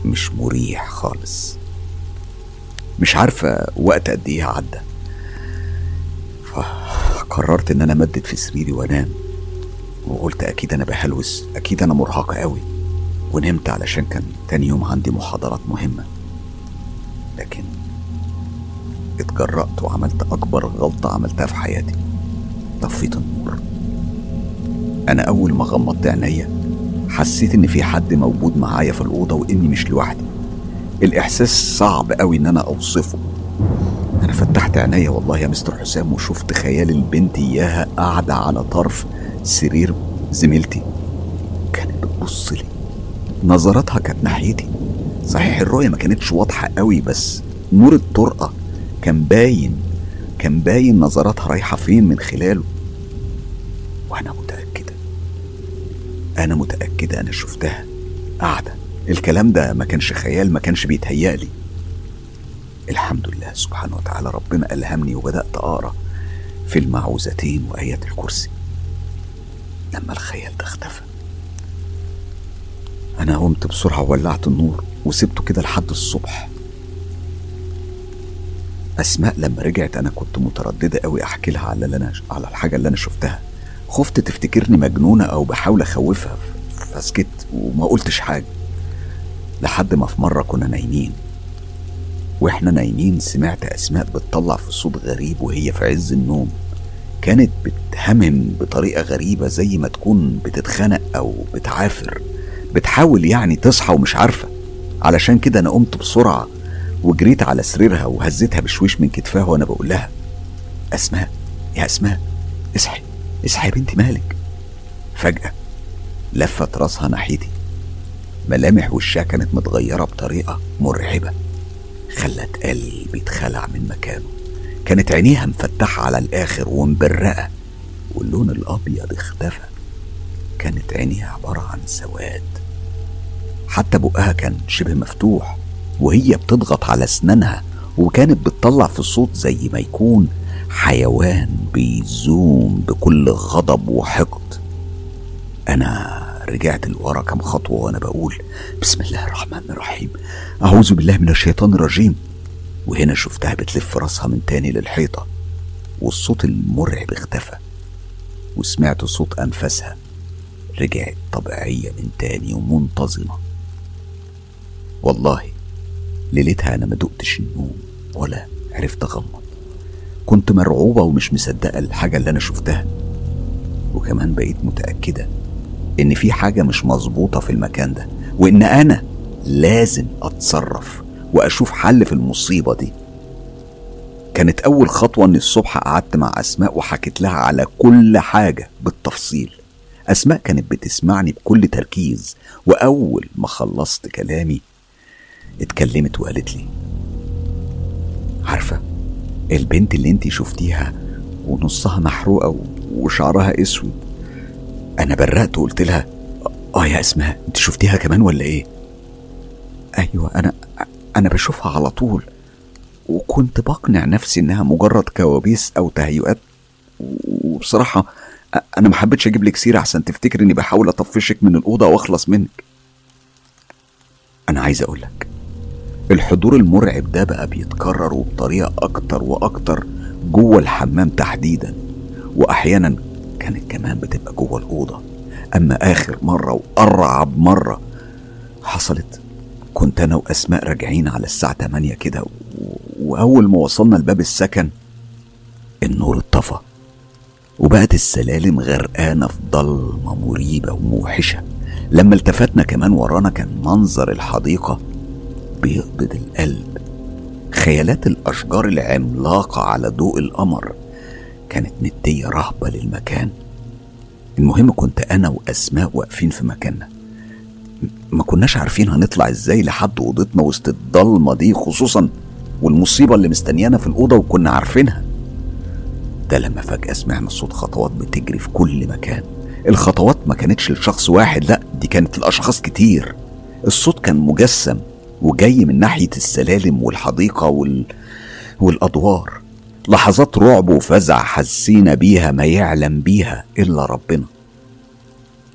مش مريح خالص. مش عارفة وقت قد إيه عدى فقررت إن أنا مدد في سريري وأنام. وقلت أكيد أنا بهلوس أكيد أنا مرهقة قوي. ونمت علشان كان تاني يوم عندي محاضرات مهمة. لكن اتجرأت وعملت أكبر غلطة عملتها في حياتي. طفيت النور. أنا أول ما غمضت عينيا حسيت إن في حد موجود معايا في الأوضة وإني مش لوحدي. الإحساس صعب أوي إن أنا أوصفه. أنا فتحت عينيا والله يا مستر حسام وشفت خيال البنت إياها قاعدة على طرف سرير زميلتي. كانت بتبص لي. نظراتها كانت ناحيتي. صحيح الرؤية ما كانتش واضحة قوي بس نور الطرقة كان باين كان باين نظراتها رايحة فين من خلاله. وأنا متأكدة. أنا متأكدة أنا شفتها قاعدة. الكلام ده ما كانش خيال ما كانش بيتهيألي. الحمد لله سبحانه وتعالى ربنا ألهمني وبدأت أقرأ في المعوذتين وآيات الكرسي. لما الخيال ده اختفى أنا قمت بسرعة وولعت النور وسبته كده لحد الصبح. أسماء لما رجعت أنا كنت مترددة أوي أحكي لها على اللي أنا على الحاجة اللي أنا شفتها. خفت تفتكرني مجنونة أو بحاول أخوفها فسكت وما قلتش حاجة. لحد ما في مرة كنا نايمين. وإحنا نايمين سمعت أسماء بتطلع في صوت غريب وهي في عز النوم. كانت بتهمم بطريقة غريبة زي ما تكون بتتخنق أو بتعافر. بتحاول يعني تصحى ومش عارفة. علشان كده أنا قمت بسرعة وجريت على سريرها وهزيتها بشويش من كتفها وأنا بقول لها أسماء يا أسماء اصحي اصحي يا بنتي مالك؟ فجأة لفت راسها ناحيتي. ملامح وشها كانت متغيرة بطريقة مرعبة. خلت قلبي اتخلع من مكانه. كانت عينيها مفتحة على الآخر ومبرقة واللون الأبيض اختفى. كانت عينيها عبارة عن سواد. حتى بقها كان شبه مفتوح وهي بتضغط على أسنانها وكانت بتطلع في صوت زي ما يكون حيوان بيزوم بكل غضب وحقد. أنا رجعت لورا كم خطوة وأنا بقول بسم الله الرحمن الرحيم. أعوذ بالله من الشيطان الرجيم. وهنا شفتها بتلف راسها من تاني للحيطة. والصوت المرعب اختفى. وسمعت صوت أنفاسها. رجعت طبيعية من تاني ومنتظمة. والله ليلتها أنا ما دقتش النوم ولا عرفت أغمض. كنت مرعوبة ومش مصدقة الحاجة اللي أنا شفتها. وكمان بقيت متأكدة إن في حاجة مش مظبوطة في المكان ده وإن أنا لازم أتصرف وأشوف حل في المصيبة دي. كانت أول خطوة إن الصبح قعدت مع أسماء وحكيت لها على كل حاجة بالتفصيل. أسماء كانت بتسمعني بكل تركيز وأول ما خلصت كلامي اتكلمت وقالت لي عارفة البنت اللي انت شفتيها ونصها محروقة وشعرها أسود أنا برقت وقلت لها آه يا أسماء أنت شفتيها كمان ولا إيه؟ أيوه أنا أنا بشوفها على طول. وكنت بقنع نفسي إنها مجرد كوابيس أو تهيؤات. وبصراحة أنا ما حبيتش أجيب لك سيرة عشان تفتكر إني بحاول أطفشك من الأوضة وأخلص منك. أنا عايز اقولك الحضور المرعب ده بقى بيتكرر وبطريقة أكتر وأكتر جوه الحمام تحديدا. واحيانا كانت كمان بتبقى جوه الأوضة. أما آخر مرة وأرعب مرة حصلت كنت أنا وأسماء راجعين على الساعة 8 كده وأول ما وصلنا لباب السكن النور اتطفى وبقت السلالم غرقانة في ضلمة مريبة وموحشة. لما التفتنا كمان ورانا كان منظر الحديقة بيقبض القلب. خيالات الأشجار العملاقة على ضوء القمر. كانت مدية رهبة للمكان. المهم كنت أنا وأسماء واقفين في مكاننا. ما كناش عارفين هنطلع إزاي لحد أوضتنا وسط الضلمة دي خصوصا والمصيبة اللي مستنيانا في الأوضة وكنا عارفينها. ده لما فجأة سمعنا صوت خطوات بتجري في كل مكان. الخطوات ما كانتش لشخص واحد لا دي كانت لأشخاص كتير. الصوت كان مجسم وجاي من ناحية السلالم والحديقة وال... والأدوار. لحظات رعب وفزع حسينا بيها ما يعلم بيها إلا ربنا.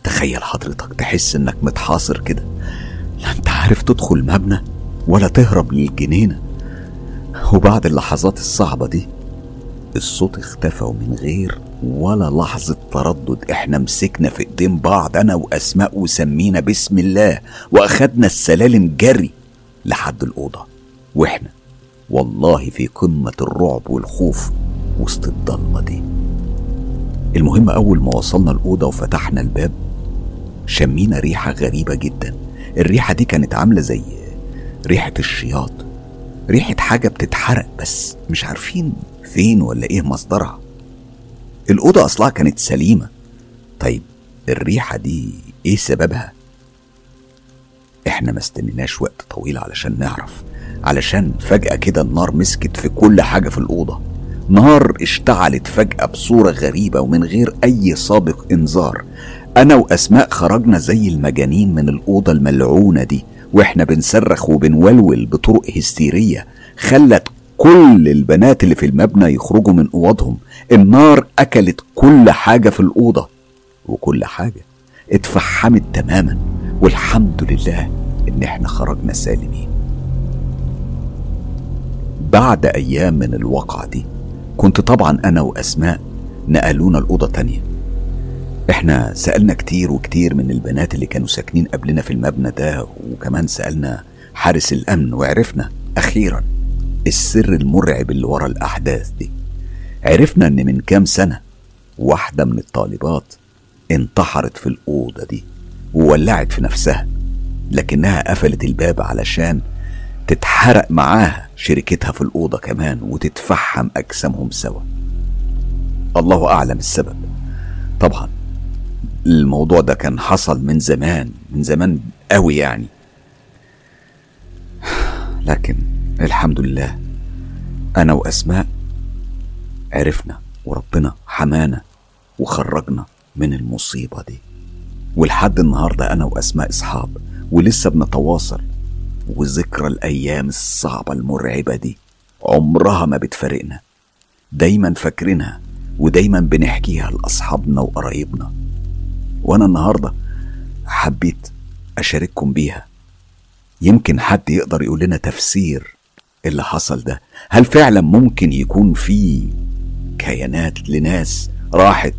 تخيل حضرتك تحس إنك متحاصر كده. لا أنت عارف تدخل مبنى ولا تهرب للجنينة. وبعد اللحظات الصعبة دي الصوت اختفى ومن غير ولا لحظة تردد. إحنا مسكنا في إيدين بعض أنا وأسماء وسمينا بسم الله وأخدنا السلالم جري لحد الأوضة. وإحنا والله في قمة الرعب والخوف وسط الضلمة دي. المهم أول ما وصلنا الأوضة وفتحنا الباب شمينا ريحة غريبة جدا. الريحة دي كانت عاملة زي ريحة الشياط. ريحة حاجة بتتحرق بس مش عارفين فين ولا إيه مصدرها. الأوضة أصلها كانت سليمة. طيب الريحة دي إيه سببها؟ إحنا ما استنيناش وقت طويل علشان نعرف. علشان فجأة كده النار مسكت في كل حاجة في الأوضة. نار اشتعلت فجأة بصورة غريبة ومن غير أي سابق إنذار. أنا وأسماء خرجنا زي المجانين من الأوضة الملعونة دي وإحنا بنصرخ وبنولول بطرق هستيرية خلت كل البنات اللي في المبنى يخرجوا من أوضهم. النار أكلت كل حاجة في الأوضة. وكل حاجة اتفحمت تماما والحمد لله إن إحنا خرجنا سالمين. بعد أيام من الواقعة دي كنت طبعا أنا وأسماء نقلونا الأوضة تانية إحنا سألنا كتير وكتير من البنات اللي كانوا ساكنين قبلنا في المبنى ده وكمان سألنا حارس الأمن وعرفنا أخيرا السر المرعب اللي ورا الأحداث دي. عرفنا إن من كام سنة واحدة من الطالبات انتحرت في الأوضة دي وولعت في نفسها لكنها قفلت الباب علشان تتحرق معاها شركتها في الأوضة كمان وتتفحم أجسامهم سوا. الله أعلم السبب. طبعا الموضوع ده كان حصل من زمان من زمان قوي يعني. لكن الحمد لله أنا وأسماء عرفنا وربنا حمانا وخرجنا من المصيبة دي. ولحد النهاردة أنا وأسماء أصحاب ولسه بنتواصل وذكرى الأيام الصعبة المرعبة دي. عمرها ما بتفارقنا. دايما فاكرينها ودايما بنحكيها لأصحابنا وقرايبنا. وأنا النهاردة حبيت أشارككم بيها. يمكن حد يقدر يقول لنا تفسير اللي حصل ده. هل فعلا ممكن يكون في كيانات لناس راحت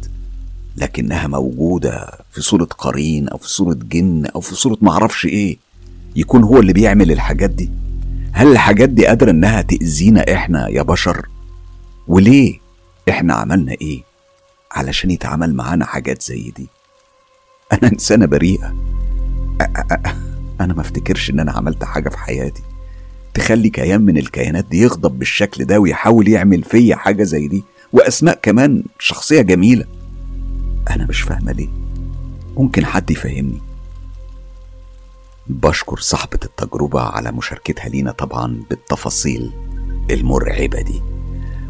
لكنها موجودة في صورة قرين أو في صورة جن أو في صورة معرفش إيه؟ يكون هو اللي بيعمل الحاجات دي؟ هل الحاجات دي قادرة إنها تأذينا إحنا يا بشر؟ وليه إحنا عملنا إيه علشان يتعمل معانا حاجات زي دي؟ أنا إنسانة بريئة. أنا ما أفتكرش إن أنا عملت حاجة في حياتي. تخلي كيان من الكيانات دي يغضب بالشكل ده ويحاول يعمل فيا حاجة زي دي وأسماء كمان شخصية جميلة. أنا مش فاهمة ليه. ممكن حد يفهمني؟ بشكر صاحبة التجربة على مشاركتها لينا طبعا بالتفاصيل المرعبة دي.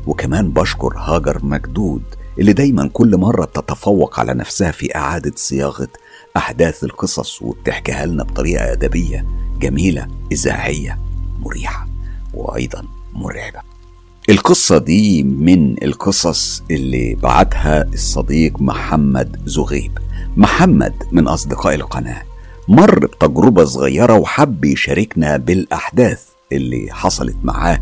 وكمان بشكر هاجر مجدود اللي دايما كل مرة بتتفوق على نفسها في إعادة صياغة أحداث القصص وبتحكيها لنا بطريقة أدبية جميلة إذاعية مريحة وأيضا مرعبة. القصة دي من القصص اللي بعتها الصديق محمد زغيب. محمد من أصدقاء القناة. مر بتجربة صغيرة وحب يشاركنا بالأحداث اللي حصلت معاه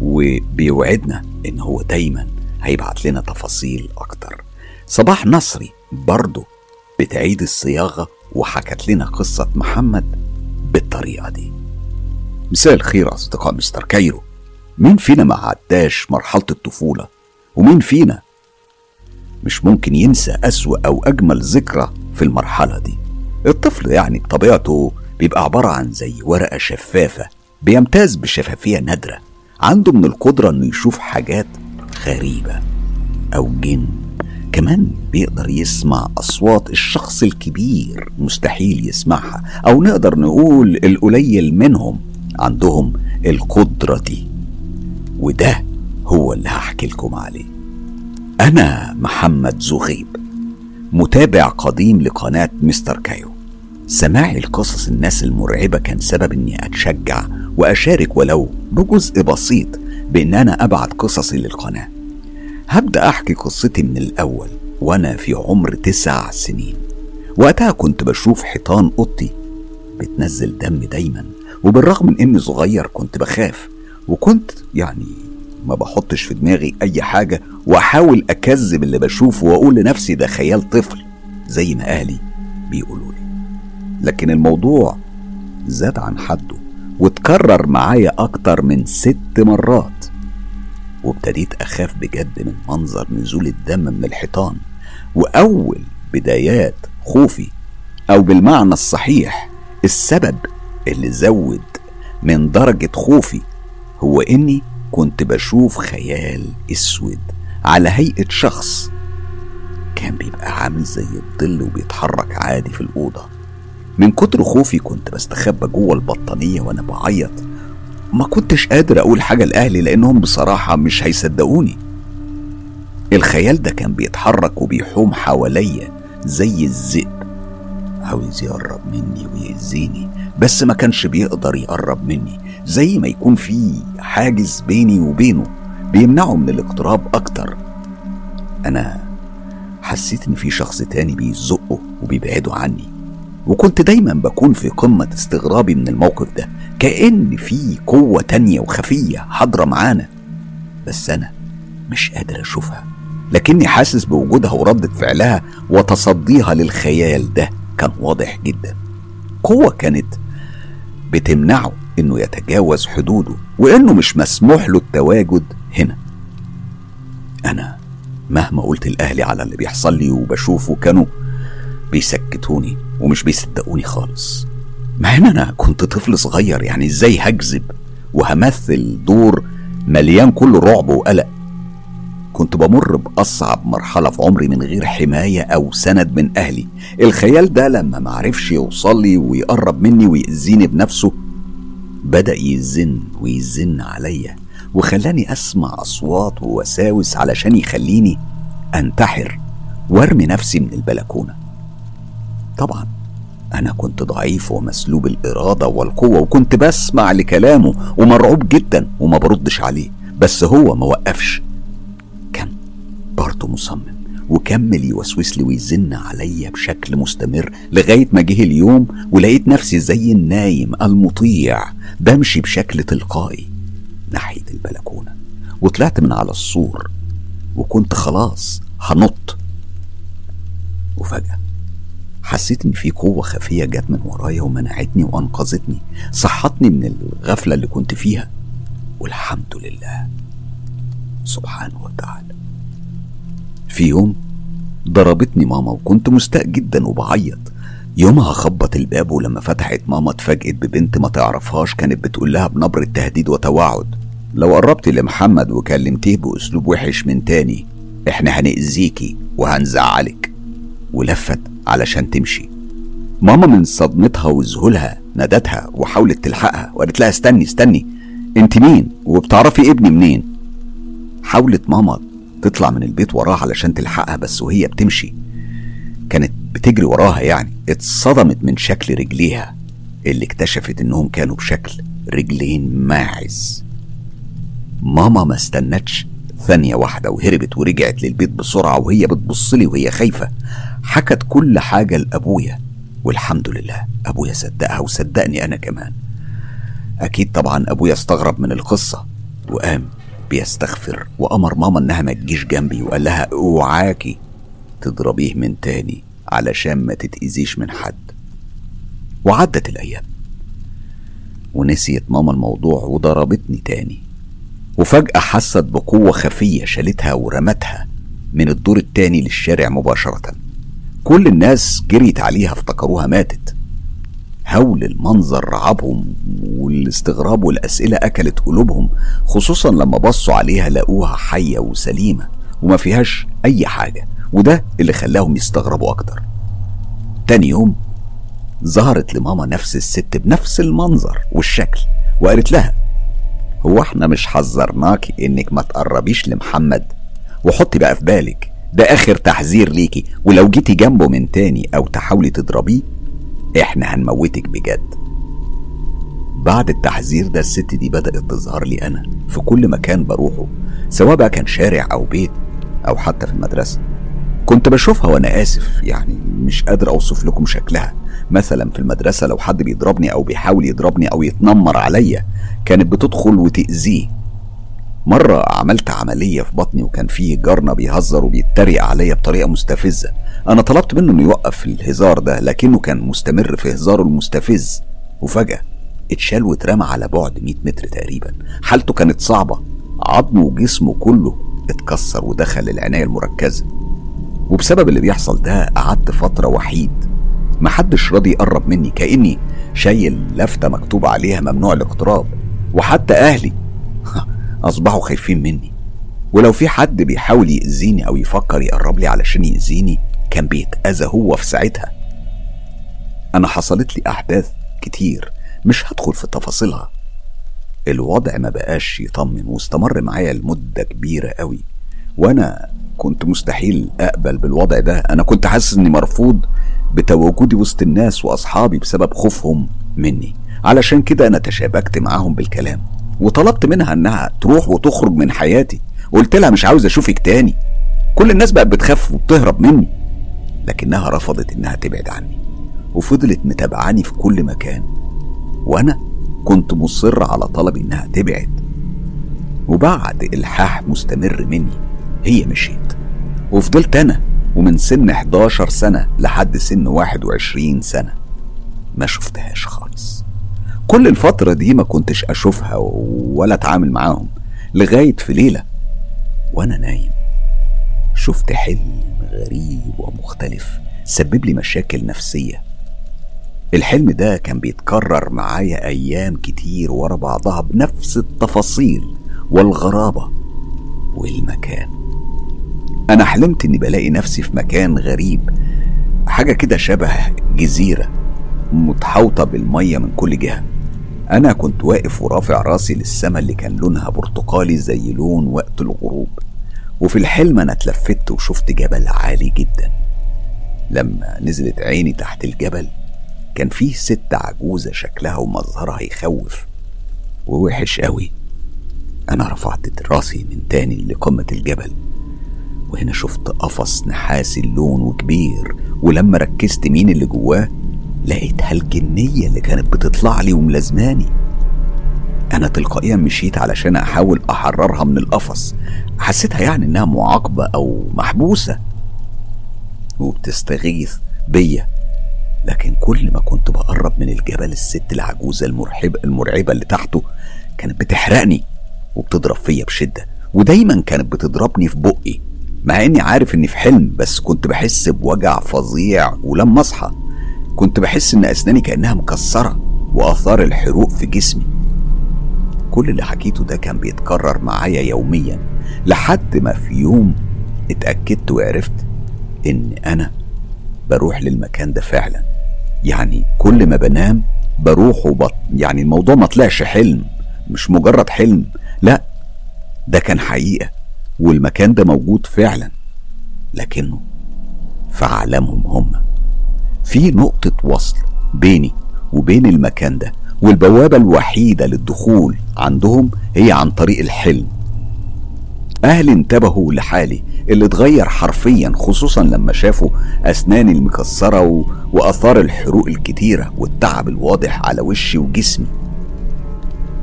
وبيوعدنا إن هو دايما هيبعت لنا تفاصيل أكتر. صباح نصري برضه بتعيد الصياغة وحكت لنا قصة محمد بالطريقة دي. مساء الخير أصدقاء مستر كايرو. مين فينا ما عداش مرحلة الطفولة؟ ومين فينا مش ممكن ينسى أسوأ أو أجمل ذكرى في المرحلة دي؟ الطفل يعني بطبيعته بيبقى عبارة عن زي ورقة شفافة بيمتاز بشفافية نادرة. عنده من القدرة إنه يشوف حاجات غريبة أو جن. كمان بيقدر يسمع أصوات الشخص الكبير مستحيل يسمعها أو نقدر نقول القليل منهم عندهم القدرة دي. وده هو اللي هحكي لكم عليه. أنا محمد زغيب متابع قديم لقناة مستر كايو. سماعي لقصص الناس المرعبة كان سبب إني أتشجع وأشارك ولو بجزء بسيط بإن أنا أبعت قصصي للقناة. هبدأ أحكي قصتي من الأول وأنا في عمر تسع سنين. وقتها كنت بشوف حيطان أوضتي بتنزل دم دايما وبالرغم من إني صغير كنت بخاف وكنت يعني ما بحطش في دماغي أي حاجة وأحاول أكذب اللي بشوفه وأقول لنفسي ده خيال طفل زي ما أهلي بيقولوا لي. لكن الموضوع زاد عن حده وتكرر معايا أكتر من ست مرات. وابتديت أخاف بجد من منظر نزول الدم من الحيطان وأول بدايات خوفي أو بالمعنى الصحيح السبب اللي زود من درجة خوفي هو إني كنت بشوف خيال أسود على هيئة شخص كان بيبقى عامل زي الظل وبيتحرك عادي في الأوضة. من كتر خوفي كنت بستخبى جوه البطانية وأنا بعيط. ما كنتش قادر أقول حاجة لأهلي لأنهم بصراحة مش هيصدقوني. الخيال ده كان بيتحرك وبيحوم حواليا زي الذئب. عاوز يقرب مني ويأذيني بس ما كانش بيقدر يقرب مني. زي ما يكون في حاجز بيني وبينه بيمنعه من الاقتراب أكتر. أنا حسيت إن في شخص تاني بيزقه وبيبعده عني. وكنت دايما بكون في قمة استغرابي من الموقف ده كأن في قوة تانية وخفية حاضرة معانا. بس أنا مش قادر أشوفها لكني حاسس بوجودها وردة فعلها وتصديها للخيال ده كان واضح جدا. قوة كانت بتمنعه إنه يتجاوز حدوده وإنه مش مسموح له التواجد هنا. أنا مهما قلت لأهلي على اللي بيحصل لي وبشوفه كانوا بيسكتوني. ومش بيصدقوني خالص. مع إن أنا كنت طفل صغير يعني إزاي هكذب وهمثل دور مليان كله رعب وقلق؟ كنت بمر بأصعب مرحلة في عمري من غير حماية أو سند من أهلي. الخيال ده لما معرفش لي ويقرب مني ويأذيني بنفسه بدأ يزن ويزن عليا وخلاني أسمع أصوات ووساوس علشان يخليني أنتحر وأرمي نفسي من البلكونة. طبعا أنا كنت ضعيف ومسلوب الإرادة والقوة وكنت بسمع لكلامه ومرعوب جدا وما بردش عليه بس هو ما وقفش. كان برضه مصمم وكمل يوسوس لي ويزن عليا بشكل مستمر لغاية ما جه اليوم ولقيت نفسي زي النايم المطيع بمشي بشكل تلقائي ناحية البلكونة وطلعت من على السور وكنت خلاص هنط. وفجأة حسيت إن في قوة خفية جت من ورايا ومنعتني وأنقذتني صحتني من الغفلة اللي كنت فيها. والحمد لله. سبحانه وتعالى. في يوم ضربتني ماما وكنت مستاء جدا وبعيط. يومها خبط الباب ولما فتحت ماما اتفاجئت ببنت ما تعرفهاش كانت بتقول لها بنبرة تهديد وتوعد. لو قربتي لمحمد وكلمتيه بأسلوب وحش من تاني إحنا هنأذيكي وهنزعلك. ولفت علشان تمشي. ماما من صدمتها وذهولها نادتها وحاولت تلحقها وقالت لها استني استني. انت مين؟ وبتعرفي ابني منين؟ حاولت ماما تطلع من البيت وراها علشان تلحقها بس وهي بتمشي. كانت بتجري وراها يعني. اتصدمت من شكل رجليها اللي اكتشفت إنهم كانوا بشكل رجلين ماعز. ماما ما استنتش. ثانية واحدة وهربت ورجعت للبيت بسرعة وهي بتبصلي وهي خايفة. حكت كل حاجة لأبويا والحمد لله أبويا صدقها وصدقني أنا كمان. أكيد طبعا أبويا استغرب من القصة وقام بيستغفر وأمر ماما إنها ما تجيش جنبي وقال لها أوعاكي تضربيه من تاني علشان ما تتأذيش من حد. وعدت الأيام ونسيت ماما الموضوع وضربتني تاني. وفجأة حست بقوة خفية شالتها ورمتها من الدور التاني للشارع مباشرة. كل الناس جريت عليها افتكروها ماتت. هول المنظر رعبهم والاستغراب والأسئلة أكلت قلوبهم خصوصا لما بصوا عليها لقوها حية وسليمة وما فيهاش أي حاجة وده اللي خلاهم يستغربوا أكتر. تاني يوم ظهرت لماما نفس الست بنفس المنظر والشكل وقالت لها هو إحنا مش حذرناكي إنك ما تقربيش لمحمد؟ وحطي بقى في بالك ده آخر تحذير ليكي. ولو جيتي جنبه من تاني أو تحاولي تضربيه إحنا هنموتك بجد. بعد التحذير ده الست دي بدأت تظهر لي أنا في كل مكان بروحه سواء بقى كان شارع أو بيت أو حتى في المدرسة. كنت بشوفها وأنا آسف يعني مش قادر أوصف لكم شكلها. مثلا في المدرسة لو حد بيضربني أو بيحاول يضربني أو يتنمر عليا كانت بتدخل وتأذيه. مرة عملت عملية في بطني وكان فيه جارنا بيهزر وبيتريق عليا بطريقة مستفزة. أنا طلبت منه إنه يوقف الهزار ده لكنه كان مستمر في هزاره المستفز. وفجأة اتشال واترمى على بعد 100 متر تقريبا. حالته كانت صعبة. عظمه وجسمه كله اتكسر ودخل العناية المركزة. وبسبب اللي بيحصل ده قعدت فترة وحيد. محدش راضي يقرب مني كأني شايل لفتة مكتوب عليها ممنوع الاقتراب. وحتى أهلي. أصبحوا خايفين مني. ولو في حد بيحاول يأذيني أو يفكر يقرب لي علشان يأذيني كان بيتأذى هو في ساعتها. أنا حصلت لي أحداث كتير مش هدخل في تفاصيلها. الوضع ما بقاش يطمن واستمر معايا لمدة كبيرة قوي. وأنا كنت مستحيل أقبل بالوضع ده. أنا كنت حاسس إني مرفوض بتواجدي وسط الناس وأصحابي بسبب خوفهم مني. علشان كده أنا تشابكت معاهم بالكلام. وطلبت منها إنها تروح وتخرج من حياتي. قلت لها مش عاوز أشوفك تاني. كل الناس بقت بتخاف وبتهرب مني. لكنها رفضت إنها تبعد عني. وفضلت متابعاني في كل مكان. وأنا كنت مصر على طلب إنها تبعد. وبعد إلحاح مستمر مني هي مشيت. وفضلت أنا ومن سن 11 سنة لحد سن 21 سنة. ما شفتهاش خالص. كل الفترة دي ما كنتش أشوفها ولا أتعامل معاهم لغاية في ليلة وأنا نايم. شفت حلم غريب ومختلف سبب لي مشاكل نفسية. الحلم ده كان بيتكرر معايا أيام كتير ورا بعضها بنفس التفاصيل والغرابة والمكان. أنا حلمت إني بلاقي نفسي في مكان غريب حاجة كده شبه جزيرة. متحوطة بالمية من كل جهة. أنا كنت واقف ورافع راسي للسما اللي كان لونها برتقالي زي لون وقت الغروب. وفي الحلم أنا اتلفت وشفت جبل عالي جدا. لما نزلت عيني تحت الجبل كان فيه ست عجوزة شكلها ومظهرها يخوف. ووحش قوي. أنا رفعت راسي من تاني لقمة الجبل. وهنا شفت قفص نحاسي اللون وكبير. ولما ركزت مين اللي جواه لقيتها الجنية اللي كانت بتطلع لي وملازماني. أنا تلقائيا مشيت علشان أحاول أحررها من القفص. حسيتها يعني إنها معاقبة أو محبوسة. وبتستغيث بيا. لكن كل ما كنت بقرب من الجبل الست العجوزة المرحبة المرعبة اللي تحته كانت بتحرقني وبتضرب فيا بشدة. ودايما كانت بتضربني في بقي مع إني عارف إني في حلم بس كنت بحس بوجع فظيع ولما أصحى. كنت بحس إن أسناني كأنها مكسرة وآثار الحروق في جسمي. كل اللي حكيته ده كان بيتكرر معايا يوميا لحد ما في يوم اتأكدت وعرفت إن أنا بروح للمكان ده فعلا. يعني كل ما بنام بروح وبط يعني الموضوع ما طلعش حلم مش مجرد حلم لا ده كان حقيقة والمكان ده موجود فعلا لكنه في عالمهم هم. في نقطة وصل بيني وبين المكان ده والبوابة الوحيدة للدخول عندهم هي عن طريق الحلم. أهلي انتبهوا لحالي اللي اتغير حرفيا خصوصا لما شافوا أسناني المكسرة و... وأثار الحروق الكتيرة والتعب الواضح على وشي وجسمي.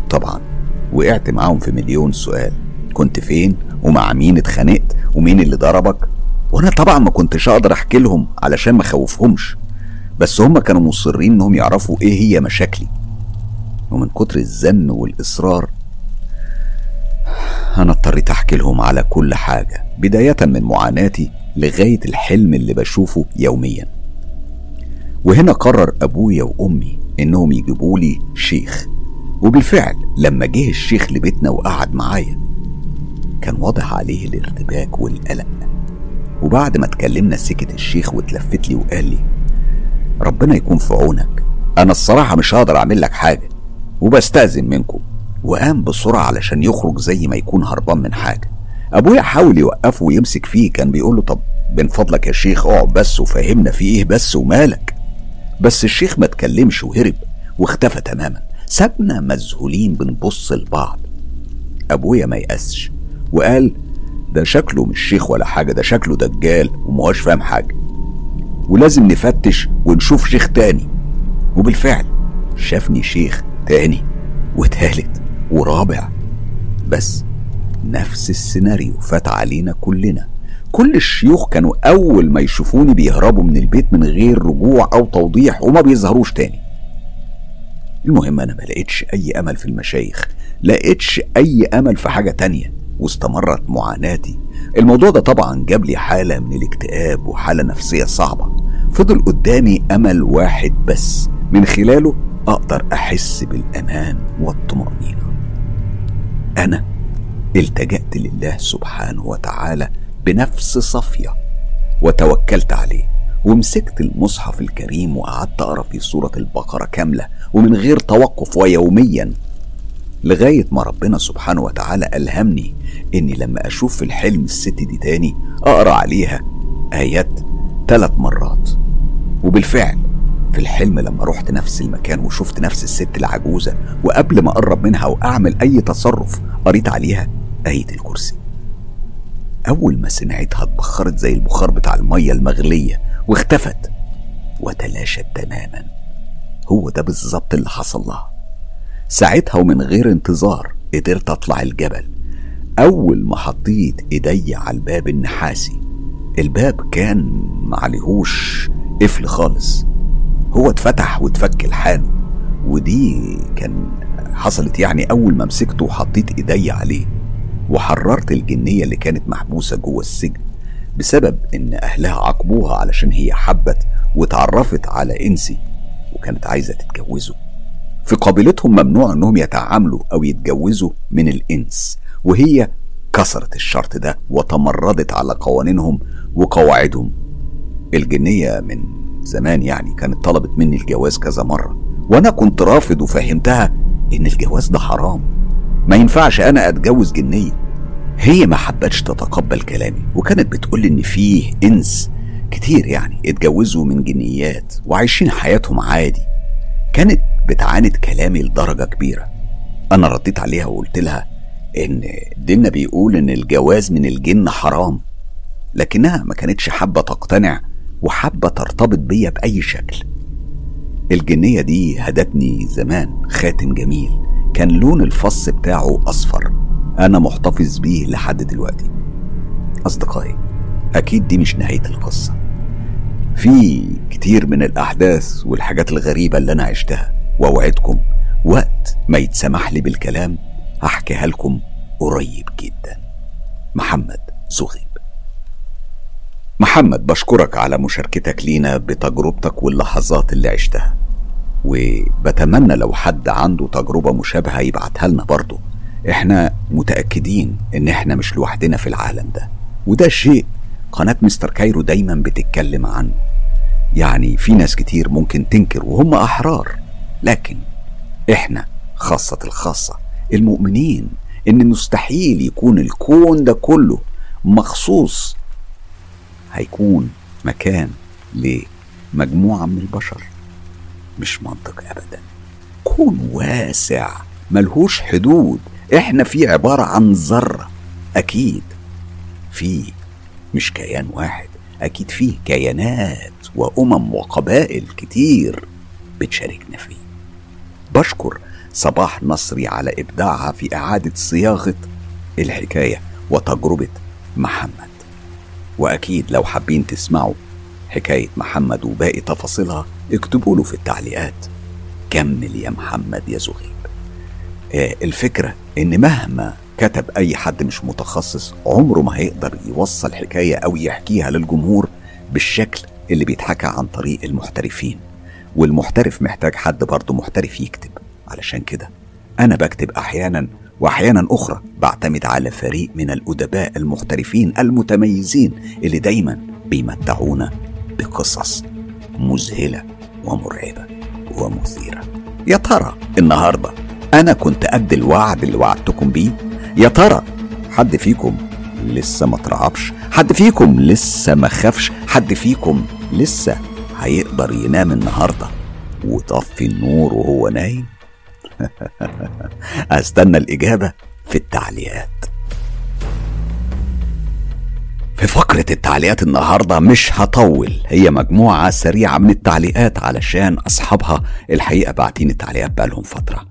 طبعا وقعت معاهم في مليون سؤال. كنت فين؟ ومع مين اتخانقت؟ ومين اللي ضربك؟ وأنا طبعا ما كنتش أقدر أحكي لهم علشان ما خوفهمش بس هم كانوا مصرين إنهم يعرفوا إيه هي مشاكلي. ومن كتر الزن والإصرار أنا اضطريت أحكي لهم على كل حاجة بداية من معاناتي لغاية الحلم اللي بشوفه يوميا. وهنا قرر أبويا وأمي إنهم يجيبوا لي شيخ. وبالفعل لما جه الشيخ لبيتنا وقعد معايا كان واضح عليه الارتباك والقلق. وبعد ما اتكلمنا سكت الشيخ واتلفت لي وقال لي ربنا يكون في عونك. أنا الصراحة مش هقدر أعمل لك حاجة وبستأذن منكم. وقام بسرعة علشان يخرج زي ما يكون هربان من حاجة. أبويا حاول يوقفه ويمسك فيه كان بيقول له طب من فضلك يا شيخ اقعد بس وفهمنا في إيه بس ومالك. بس الشيخ ما اتكلمش وهرب واختفى تماما. سابنا مذهولين بنبص لبعض. أبويا ما يأسش وقال ده شكله مش شيخ ولا حاجة ده شكله دجال ومهوش فاهم حاجة. ولازم نفتش ونشوف شيخ تاني. وبالفعل شافني شيخ تاني وتالت ورابع. بس نفس السيناريو فات علينا كلنا. كل الشيوخ كانوا أول ما يشوفوني بيهربوا من البيت من غير رجوع أو توضيح وما بيظهروش تاني. المهم أنا ما لقيتش أي أمل في المشايخ لقيتش أي أمل في حاجة تانية. واستمرت معاناتي الموضوع ده طبعا جاب لي حالة من الاكتئاب وحالة نفسية صعبة. فضل قدامي أمل واحد بس. من خلاله أقدر أحس بالأمان والطمأنينة. أنا التجأت لله سبحانه وتعالى بنفس صافية وتوكلت عليه ومسكت المصحف الكريم وقعدت أقرأ في سورة البقرة كاملة ومن غير توقف ويوميا لغاية ما ربنا سبحانه وتعالى ألهمني إني لما أشوف في الحلم الست دي تاني أقرأ عليها آيات ثلاث مرات. وبالفعل في الحلم لما رحت نفس المكان وشفت نفس الست العجوزة وقبل ما أقرب منها وأعمل أي تصرف قريت عليها آية الكرسي. أول ما سمعتها اتبخرت زي البخار بتاع المية المغلية واختفت وتلاشت تماما. هو ده بالظبط اللي حصل لها. ساعتها ومن غير انتظار قدرت أطلع الجبل. أول ما حطيت إيدي على الباب النحاسي الباب كان معلهوش قفل خالص. هو اتفتح واتفك لحاله ودي كان حصلت يعني أول ما مسكته وحطيت إيدي عليه وحررت الجنية اللي كانت محبوسة جوه السجن بسبب إن أهلها عاقبوها علشان هي حبت واتعرفت على إنسي وكانت عايزة تتجوزه. في قبيلتهم ممنوع انهم يتعاملوا أو يتجوزوا من الانس وهي كسرت الشرط ده وتمردت على قوانينهم وقواعدهم الجنية من زمان يعني كانت طلبت مني الجواز كذا مرة وأنا كنت رافض وفهمتها ان الجواز ده حرام. ما ينفعش أنا اتجوز جنية. هي ما حبتش تتقبل كلامي وكانت بتقول ان فيه انس كتير يعني اتجوزوا من جنيات وعايشين حياتهم عادي. كانت بتعاند كلامي لدرجة كبيرة. أنا رديت عليها وقلت لها إن ديننا بيقول إن الجواز من الجن حرام لكنها ما كانتش حابة تقتنع وحابة ترتبط بيا بأي شكل. الجنية دي هدتني زمان خاتم جميل كان لون الفص بتاعه أصفر. أنا محتفظ بيه لحد دلوقتي. أصدقائي أكيد دي مش نهاية القصة. في كتير من الأحداث والحاجات الغريبة اللي أنا عشتها. وأوعدكم وقت ما يتسمح لي بالكلام هحكيها لكم قريب جدا. محمد زغيب. محمد بشكرك على مشاركتك لينا بتجربتك واللحظات اللي عشتها. وبتمنى لو حد عنده تجربة مشابهة يبعتها لنا برضه. إحنا متأكدين إن إحنا مش لوحدنا في العالم ده. وده شيء قناة مستر كايرو دايما بتتكلم عنه. يعني في ناس كتير ممكن تنكر وهم أحرار لكن إحنا خاصة الخاصة المؤمنين إن مستحيل يكون الكون ده كله مخصوص هيكون مكان لمجموعة من البشر مش منطق ابدا. كون واسع ملهوش حدود إحنا فيه عبارة عن ذرة أكيد في مش كيان واحد أكيد فيه كيانات. وأمم وقبائل كتير بتشاركنا فيه. بشكر صباح نصري على إبداعها في إعادة صياغة الحكاية وتجربة محمد. وأكيد لو حابين تسمعوا حكاية محمد وباقي تفاصيلها اكتبوا له في التعليقات. كمل يا محمد يا زغيب آه الفكرة إن مهما كتب أي حد مش متخصص عمره ما هيقدر يوصل حكاية أو يحكيها للجمهور بالشكل اللي بيتحكى عن طريق المحترفين. والمحترف محتاج حد برضه محترف يكتب. علشان كده أنا بكتب أحيانا وأحيانا أخرى بعتمد على فريق من الأدباء المحترفين المتميزين اللي دايما بيمتعونا بقصص مذهلة ومرعبة ومثيرة. يا ترى النهارده أنا كنت قد الوعد اللي وعدتكم بيه؟ يا ترى حد فيكم لسه ما اترعبش حد فيكم لسه ما خافش. حد فيكم لسه هيقدر ينام النهارده وطفي النور وهو نايم؟ أستنى الإجابة في التعليقات. في فقرة التعليقات النهاردة مش هطول. هي مجموعة سريعة من التعليقات علشان أصحابها الحقيقة باعتين التعليقات بقالهم فترة.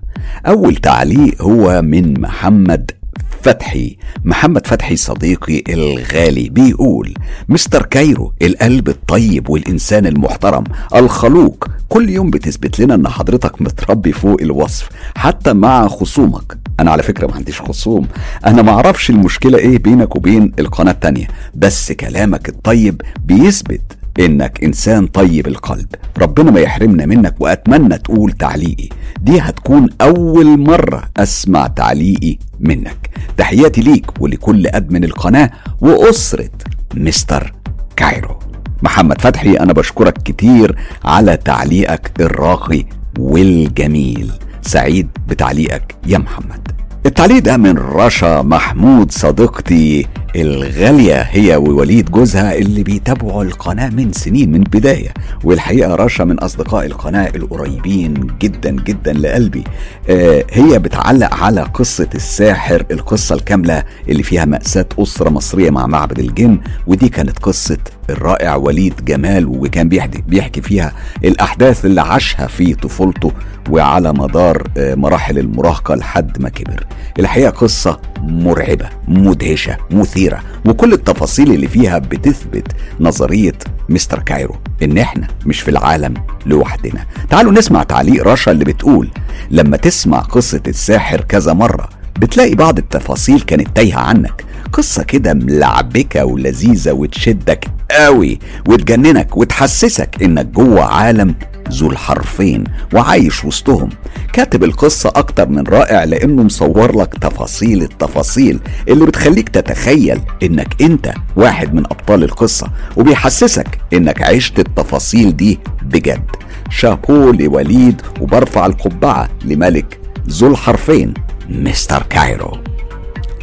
أول تعليق هو من محمد فتحي محمد فتحي صديقي الغالي بيقول مستر كايرو القلب الطيب والإنسان المحترم الخلوق كل يوم بتثبت لنا إن حضرتك متربي فوق الوصف حتى مع خصومك. أنا على فكرة ما عنديش خصوم. أنا ما أعرفش المشكلة إيه بينك وبين القناة التانية بس كلامك الطيب بيثبت إنك إنسان طيب القلب. ربنا ما يحرمنا منك وأتمنى تقول تعليقي. دي هتكون أول مرة أسمع تعليقي منك. تحياتي ليك ولكل ادمن القناة وأسرة مستر كايرو. محمد فتحي أنا بشكرك كتير على تعليقك الراقي والجميل. سعيد بتعليقك يا محمد. التعليق ده من رشا محمود صديقتي الغالية هي ووليد جوزها اللي بيتابعوا القناة من سنين من بداية والحقيقة رشا من أصدقاء القناة القريبين جدا جدا لقلبي. آه هي بتعلق على قصة الساحر القصة الكاملة اللي فيها مأساة أسرة مصرية مع معبد الجن ودي كانت قصة الرائع وليد جمال وكان بيحكي, بيحكي فيها الأحداث اللي عاشها في طفولته وعلى مدار آه مراحل المراهقة لحد ما كبر. الحقيقة قصة مرعبة مدهشة مثيرة وكل التفاصيل اللي فيها بتثبت نظرية مستر كايرو إن إحنا مش في العالم لوحدنا. تعالوا نسمع تعليق رشا اللي بتقول لما تسمع قصة الساحر كذا مرة بتلاقي بعض التفاصيل كانت تايهة عنك. قصة كده ملعبكة ولذيذة وتشدك قوي وتجننك وتحسسك إنك جوه عالم ذو الحرفين وعايش وسطهم. كاتب القصة أكتر من رائع لأنه مصور لك تفاصيل التفاصيل اللي بتخليك تتخيل إنك أنت واحد من أبطال القصة وبيحسسك إنك عشت التفاصيل دي بجد. شابو لوليد وبرفع القبعة لملك ذو الحرفين مستر كايرو.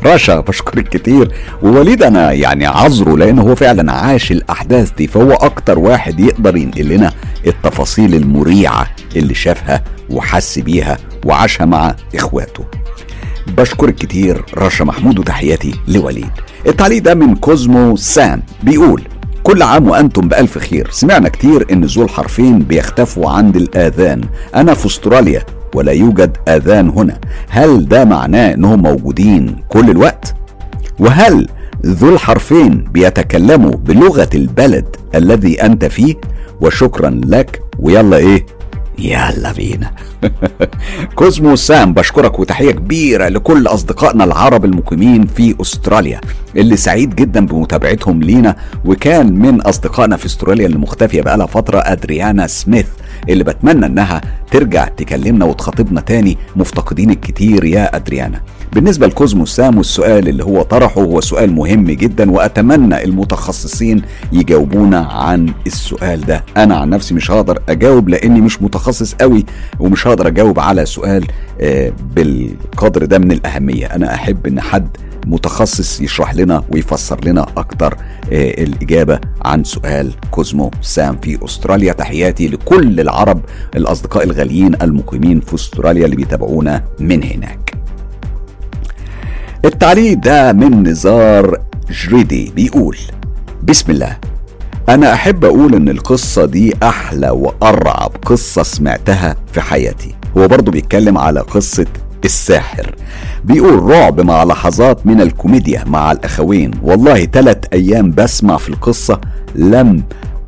رشا بشكرك كتير. ووليد أنا يعني عذره لأن هو فعلا عاش الأحداث دي فهو أكتر واحد يقدر ينقل لنا التفاصيل المريعة اللي شافها وحس بيها وعاشها مع إخواته. بشكرك كتير رشا محمود وتحياتي لوليد. التعليق ده من كوزمو سان بيقول كل عام وأنتم بألف خير. سمعنا كتير إن ذو الحرفين بيختفوا عند الآذان. أنا في أستراليا ولا يوجد آذان هنا. هل ده معناه إنهم موجودين كل الوقت؟ وهل ذو الحرفين بيتكلموا بلغة البلد الذي أنت فيه؟ وشكرا لك ويلا إيه؟ يلا بينا. كوزمو سام بشكرك وتحية كبيرة لكل أصدقائنا العرب المقيمين في أستراليا اللي سعيد جدا بمتابعتهم لينا وكان من أصدقائنا في أستراليا اللي مختفية بقالها فترة أدريانا سميث اللي بتمنى إنها ترجع تكلمنا وتخاطبنا تاني مفتقدين الكتير يا أدريانا. بالنسبة لكوزمو سام والسؤال اللي هو طرحه هو سؤال مهم جدا وأتمنى المتخصصين يجاوبونا عن السؤال ده. أنا عن نفسي مش هقدر أجاوب لأني مش متخصص قوي ومش هقدر أجاوب على سؤال بالقدر ده من الأهمية. أنا أحب إن حد متخصص يشرح لنا ويفسر لنا أكتر الإجابة عن سؤال كوزمو سام في أستراليا. تحياتي لكل العرب الأصدقاء الغاليين المقيمين في أستراليا اللي بيتابعونا من هناك. التعليق ده من نزار جريدي بيقول بسم الله أنا أحب أقول إن القصة دي أحلى وأرعب قصة سمعتها في حياتي. هو برضه بيتكلم على قصة الساحر. بيقول رعب مع لحظات من الكوميديا مع الأخوين. والله تلات أيام بسمع في القصة لم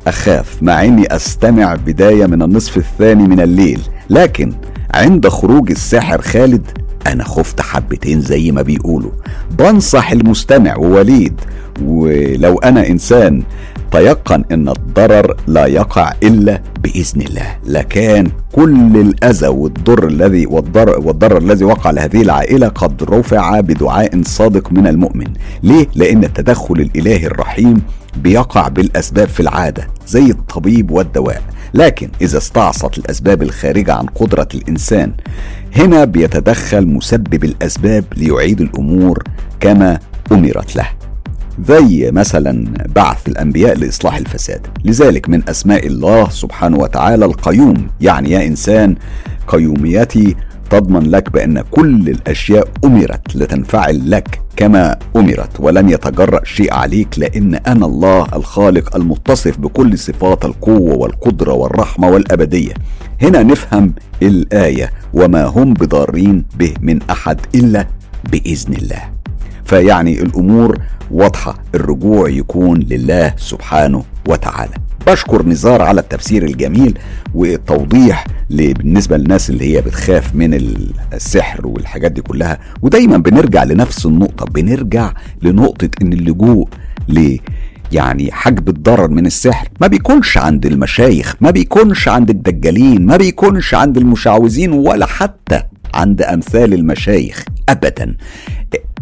أخاف مع إني أستمع بداية من النصف الثاني من الليل. لكن عند خروج الساحر خالد أنا خفت حبتين زي ما بيقولوا. بنصح المستمع ووليد ولو أنا إنسان تيقن إن الضرر لا يقع إلا بإذن الله. لكان كل الأذى والضر الذي والضرر, والضرر الذي وقع لهذه العائلة قد رفع بدعاء صادق من المؤمن. ليه؟ لأن التدخل الالهي الرحيم بيقع بالأسباب في العادة زي الطبيب والدواء. لكن إذا استعصت الأسباب الخارجة عن قدرة الإنسان هنا بيتدخل مسبب الأسباب ليعيد الأمور كما أمرت له. زي مثلا بعث الأنبياء لإصلاح الفساد. لذلك من أسماء الله سبحانه وتعالى القيوم يعني يا إنسان قيوميتي تضمن لك بأن كل الأشياء أمرت لتنفعل لك كما أمرت ولن يتجرأ شيء عليك لأن أنا الله الخالق المتصف بكل صفات القوة والقدرة والرحمة والأبدية. هنا نفهم الآية وما هم بضارين به من أحد إلا بإذن الله. فيعني الأمور واضحة. الرجوع يكون لله سبحانه وتعالى. بشكر نزار على التفسير الجميل والتوضيح بالنسبة للناس اللي هي بتخاف من السحر والحاجات دي كلها. ودايما بنرجع لنفس النقطة بنرجع لنقطة إن اللجوء ل يعني حجب الضرر من السحر. ما بيكونش عند المشايخ ما بيكونش عند الدجالين ما بيكونش عند المشعوذين ولا حتى عند أمثال المشايخ ابدا.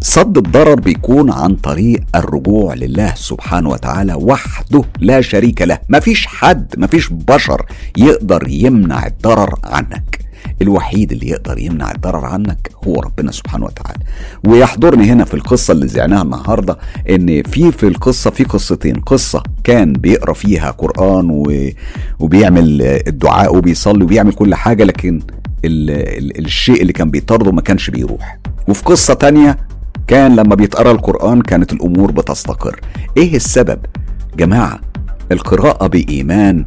صد الضرر بيكون عن طريق الرجوع لله سبحانه وتعالى وحده لا شريك له. مفيش حد مفيش بشر يقدر يمنع الضرر عنك. الوحيد اللي يقدر يمنع الضرر عنك هو ربنا سبحانه وتعالى. ويحضرني هنا في القصة اللي زعناها النهاردة إن في في القصة في قصتين. قصة كان بيقرأ فيها قرآن و... وبيعمل الدعاء وبيصلي وبيعمل كل حاجة لكن ال... ال... الشيء اللي كان بيطارده ما كانش بيروح. وفي قصة تانية كان لما بيتقرأ القرآن كانت الأمور بتستقر. إيه السبب؟ جماعة القراءة بإيمان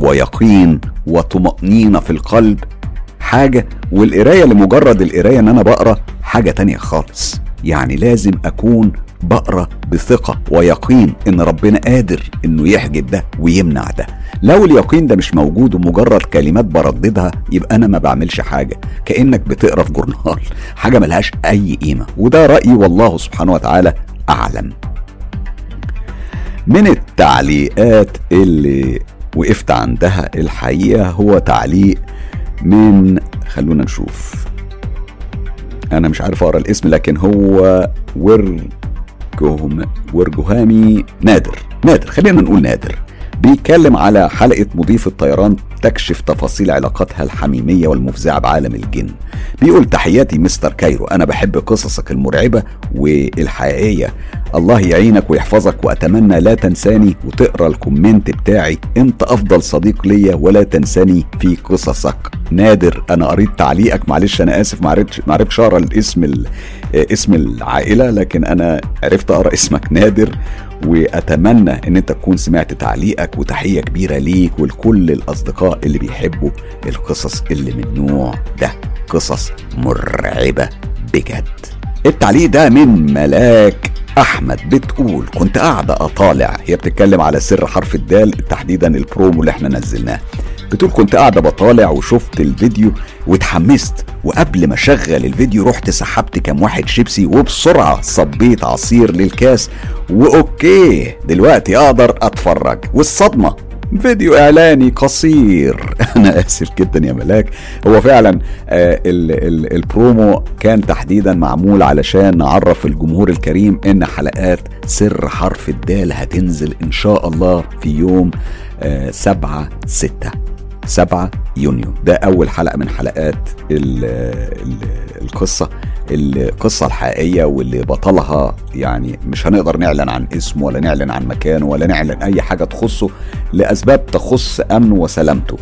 ويقين وطمأنينة في القلب. حاجة والقراية لمجرد القراية إن أنا بقرأ حاجة تانية خالص. يعني لازم أكون بقرا بثقة ويقين إن ربنا قادر إنه يحجب ده ويمنع ده. لو اليقين ده مش موجود ومجرد كلمات برددها يبقى أنا ما بعملش حاجة. كأنك بتقرا في جورنال. حاجة ملهاش أي قيمة. وده رأيي والله سبحانه وتعالى أعلم. من التعليقات اللي وقفت عندها الحقيقة هو تعليق من خلونا نشوف. أنا مش عارف أقرأ الاسم لكن هو ورجهم ورجهامي نادر. نادر خلينا نقول نادر. بيتكلم على حلقة مضيف الطيران تكشف تفاصيل علاقتها الحميمية والمفزعة بعالم الجن. بيقول تحياتي Mister Cairo أنا بحب قصصك المرعبة والحقيقية. الله يعينك ويحفظك وأتمنى لا تنساني وتقرأ ال comment بتاعي. أنت أفضل صديق ليا ولا تنساني في قصصك. نادر أنا قريت تعليقك معلش أنا آسف معرفتش أقرأ الاسم اسم العائلة لكن أنا عرفت أقرأ اسمك نادر وأتمنى إن أنت تكون سمعت تعليقك وتحية كبيرة ليك ولكل الأصدقاء اللي بيحبوا القصص اللي من النوع ده قصص مرعبة بجد. التعليق ده من ملاك أحمد بتقول كنت قاعدة أطالع. هي بتتكلم على سر حرف الدال تحديدا البرومو اللي إحنا نزلناه. بتقول كنت قاعدة بطالع وشفت الفيديو واتحمست. وقبل ما اشغل الفيديو رحت سحبت كام واحد شيبسي وبسرعة صبيت عصير للكاس. و okay دلوقتي أقدر أتفرج. والصدمة فيديو إعلاني قصير. أنا آسف جدا يا ملاك. هو فعلا آه ال ال البرومو كان تحديدا معمول علشان نعرف الجمهور الكريم إن حلقات سر حرف الدال هتنزل إن شاء الله في يوم آه سبعة ستة. 7 يونيو. ده أول حلقة من حلقات ال ال القصة القصة الحقيقية واللي بطلها يعني مش هنقدر نعلن عن اسمه ولا نعلن عن مكانه ولا نعلن أي حاجة تخصه لأسباب تخص أمنه وسلامته.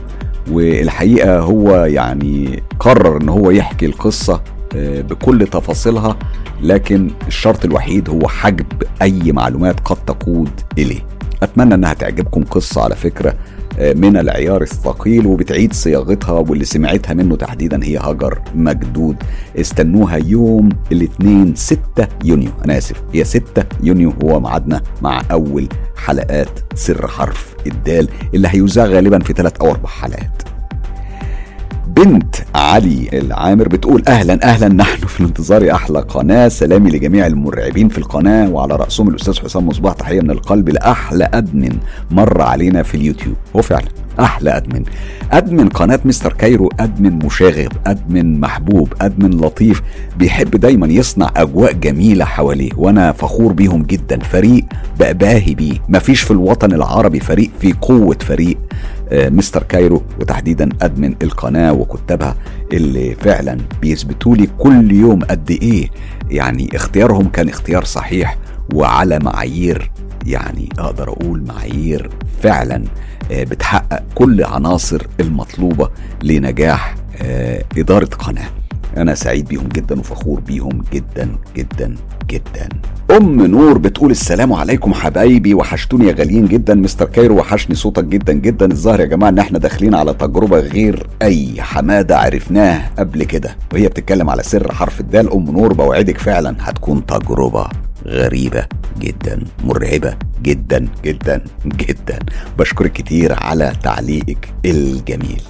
والحقيقة هو يعني قرر إن هو يحكي القصة بكل تفاصيلها لكن الشرط الوحيد هو حجب أي معلومات قد تقود إليه. أتمنى إنها تعجبكم قصة على فكرة. من العيار الثقيل وبتعيد صياغتها واللي سمعتها منه تحديدا هي هاجر مجدود. استنوها يوم الاثنين 6 يونيو. أنا آسف هي 6 يونيو هو ميعادنا مع أول حلقات سر حرف الدال اللي هيذاع غالبا في ثلاث أو أربع حلقات. بنت علي العامر بتقول أهلا أهلا. نحن في الانتظار أحلى قناة. سلامي لجميع المرعبين في القناة وعلى رأسهم الأستاذ حسام مصباح. تحية من القلب لأحلى admin مر علينا في اليوتيوب. هو فعلا. أحلى admin. admin قناة Mister Cairo admin مشاغب admin محبوب admin لطيف بيحب دايما يصنع أجواء جميلة حواليه وأنا فخور بيهم جدا. فريق بأباهي بيه. مفيش في الوطن العربي فريق في قوة فريق مستر كايرو وتحديدا أدمن القناة وكتابها اللي فعلا بيثبتوا لي كل يوم قد إيه. يعني اختيارهم كان اختيار صحيح وعلى معايير يعني أقدر أقول معايير فعلا. بتحقق كل عناصر المطلوبة لنجاح آه إدارة قناة. أنا سعيد بيهم جدا وفخور بيهم جدا جدا جدا. أم نور بتقول السلام عليكم حبايبي وحشتوني يا غاليين جدا. مستر كايرو وحشني صوتك جدا جدا. الظاهر يا جماعة إن إحنا داخلين على تجربة غير أي حمادة عرفناه قبل كده. وهي بتتكلم على سر حرف الدال. أم نور بوعدك فعلا هتكون تجربة غريبة جدا مرعبة جدا جدا جدا. بشكرك كتير على تعليقك الجميل.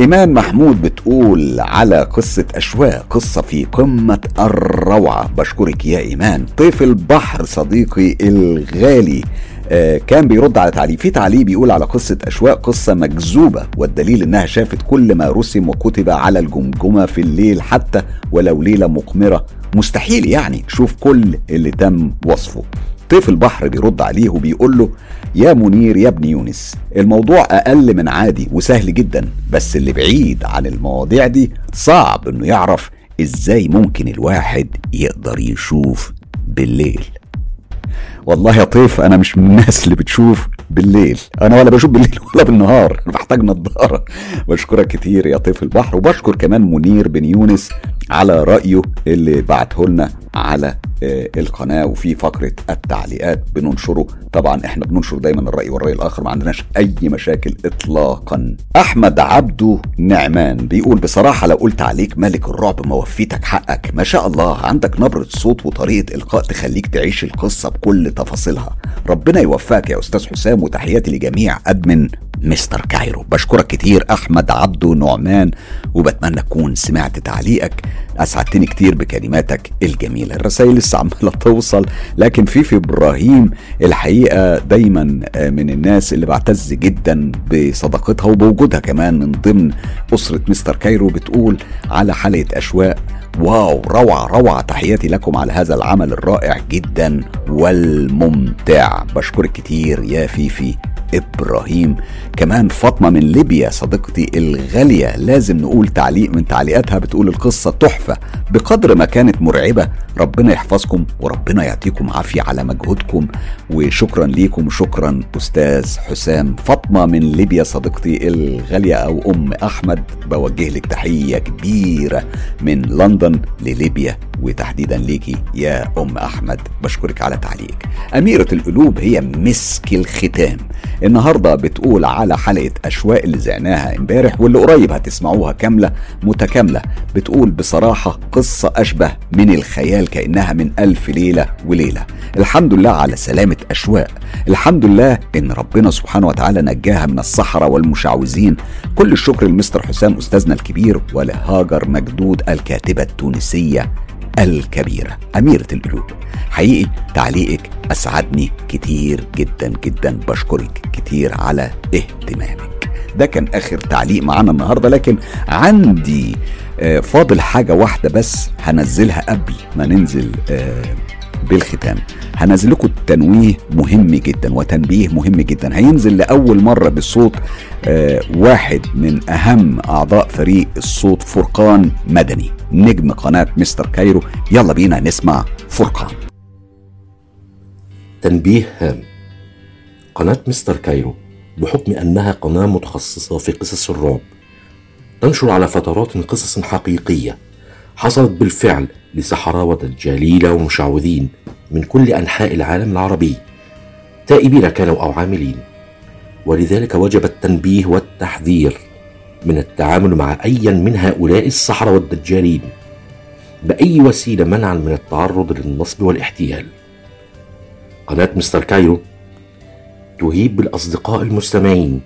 إيمان محمود بتقول على قصة أشواق قصة في قمة الروعة. بشكرك يا إيمان. طيف البحر صديقي الغالي آه كان بيرد على تعليق. في تعليق بيقول على قصة أشواق قصة مجذوبة والدليل إنها شافت كل ما رسم وكتب على الجمجمة في الليل حتى ولو ليلة مقمرة. مستحيل يعني. شوف كل اللي تم وصفه. طيف البحر بيرد عليه وبيقول له يا منير يا ابن يونس الموضوع أقل من عادي وسهل جدا بس اللي بعيد عن المواضيع دي صعب إنه يعرف إزاي ممكن الواحد يقدر يشوف بالليل. والله يا طيف أنا مش من الناس اللي بتشوف بالليل. أنا ولا بشوف بالليل ولا بالنهار. أنا بحتاج نظارة. بشكرك كتير يا طيف البحر وبشكر كمان منير بن يونس على رأيه اللي بعته لنا على آه، القناة وفي فقرة التعليقات بننشره. طبعا إحنا بننشر دايما الرأي والرأي الآخر ما عندناش أي مشاكل اطلاقا. أحمد عبده نعمان بيقول بصراحة لو قلت عليك ملك الرعب ما وفيتك حقك. ما شاء الله عندك نبرة صوت وطريقة إلقاء تخليك تعيش القصة بكل تفاصيلها. ربنا يوفقك يا أستاذ حسام وتحياتي لجميع admin Mister Cairo. بشكرك كتير أحمد عبده نعمان وبتمنى تكون سمعت تعليقك. أسعدتني كتير بكلماتك الجميلة. الرسائل لسه عمالة توصل لكن فيفي إبراهيم الحقيقة دايما من الناس اللي بعتز جدا بصداقتها وبوجودها كمان من ضمن أسرة Mister Cairo بتقول على حلقه أشواق wow روعة روعة. تحياتي لكم على هذا العمل الرائع جدا والممتع. بشكرك كتير يا فيفي. إبراهيم. كمان فاطمة من ليبيا صديقتي الغالية لازم نقول تعليق من تعليقاتها بتقول القصة تحفة بقدر ما كانت مرعبة. ربنا يحفظكم وربنا يعطيكم عافية على مجهودكم وشكرا ليكم شكرا أستاذ حسام. فاطمة من ليبيا صديقتي الغالية أو أم أحمد بوجه لك تحية كبيرة من لندن لليبيا وتحديدا ليكي يا أم أحمد. بشكرك على تعليقك. أميرة القلوب هي مسك الختام. النهارده بتقول على حلقة أشواق اللي زعناها امبارح واللي قريب هتسمعوها كاملة متكاملة. بتقول بصراحة قصة أشبه من الخيال كأنها من ألف ليلة وليلة. الحمد لله على سلامة أشواق. الحمد لله إن ربنا سبحانه وتعالى نجاها من الصحراء والمشعوذين. كل الشكر لمستر حسام أستاذنا الكبير ولهاجر مجدود الكاتبة التونسية. الكبيرة. أميرة القلوب حقيقي تعليقك أسعدني كتير جدا جدا بشكرك كتير على اهتمامك. ده كان آخر تعليق معانا النهاردة لكن عندي آه، فاضل حاجة واحدة بس هنزلها قبل ما ننزل آه، بالختام. هنزل لكم تنويه مهم جدا وتنبيه مهم جدا. هينزل لأول مرة بصوت آه واحد من أهم أعضاء فريق الصوت فرقان مدني. نجم قناة Mister Cairo. يلا بينا نسمع فرقان. تنبيه هام. قناة Mister Cairo بحكم أنها قناة متخصصة في قصص الرعب تنشر على فترات قصص حقيقية. حصلت بالفعل لسحرة ودجالين ومشعوذين من كل أنحاء العالم العربي. تائبين كانوا أو عاملين. ولذلك وجب التنبيه والتحذير من التعامل مع أي من هؤلاء السحرة والدجالين. بأي وسيلة منعا من التعرض للنصب والاحتيال. قناة مستر كايرو. تهيب بالأصدقاء المستمعين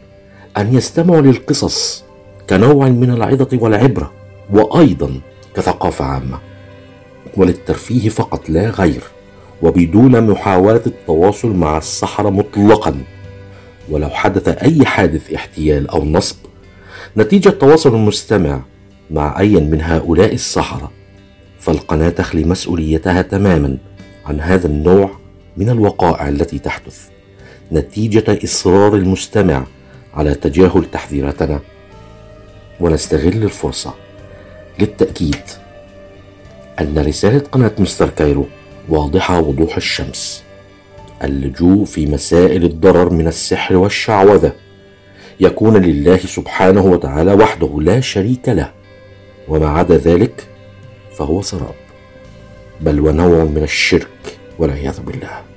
أن يستمعوا للقصص كنوع من العظة والعبرة وأيضا كثقافة عامة وللترفيه فقط لا غير وبدون محاولة التواصل مع السحرة مطلقا. ولو حدث أي حادث احتيال أو نصب نتيجة تواصل المستمع مع أي من هؤلاء السحرة فالقناة تخلي مسؤوليتها تماما عن هذا النوع من الوقائع التي تحدث. نتيجة إصرار المستمع على تجاهل تحذيراتنا. ونستغل الفرصة للتأكيد أن رسالة قناة مستر كايرو واضحة وضوح الشمس. اللجوء في مسائل الضرر من السحر والشعوذة يكون لله سبحانه وتعالى وحده لا شريك له وما عدا ذلك فهو سراب بل ونوع من الشرك والعياذ بالله.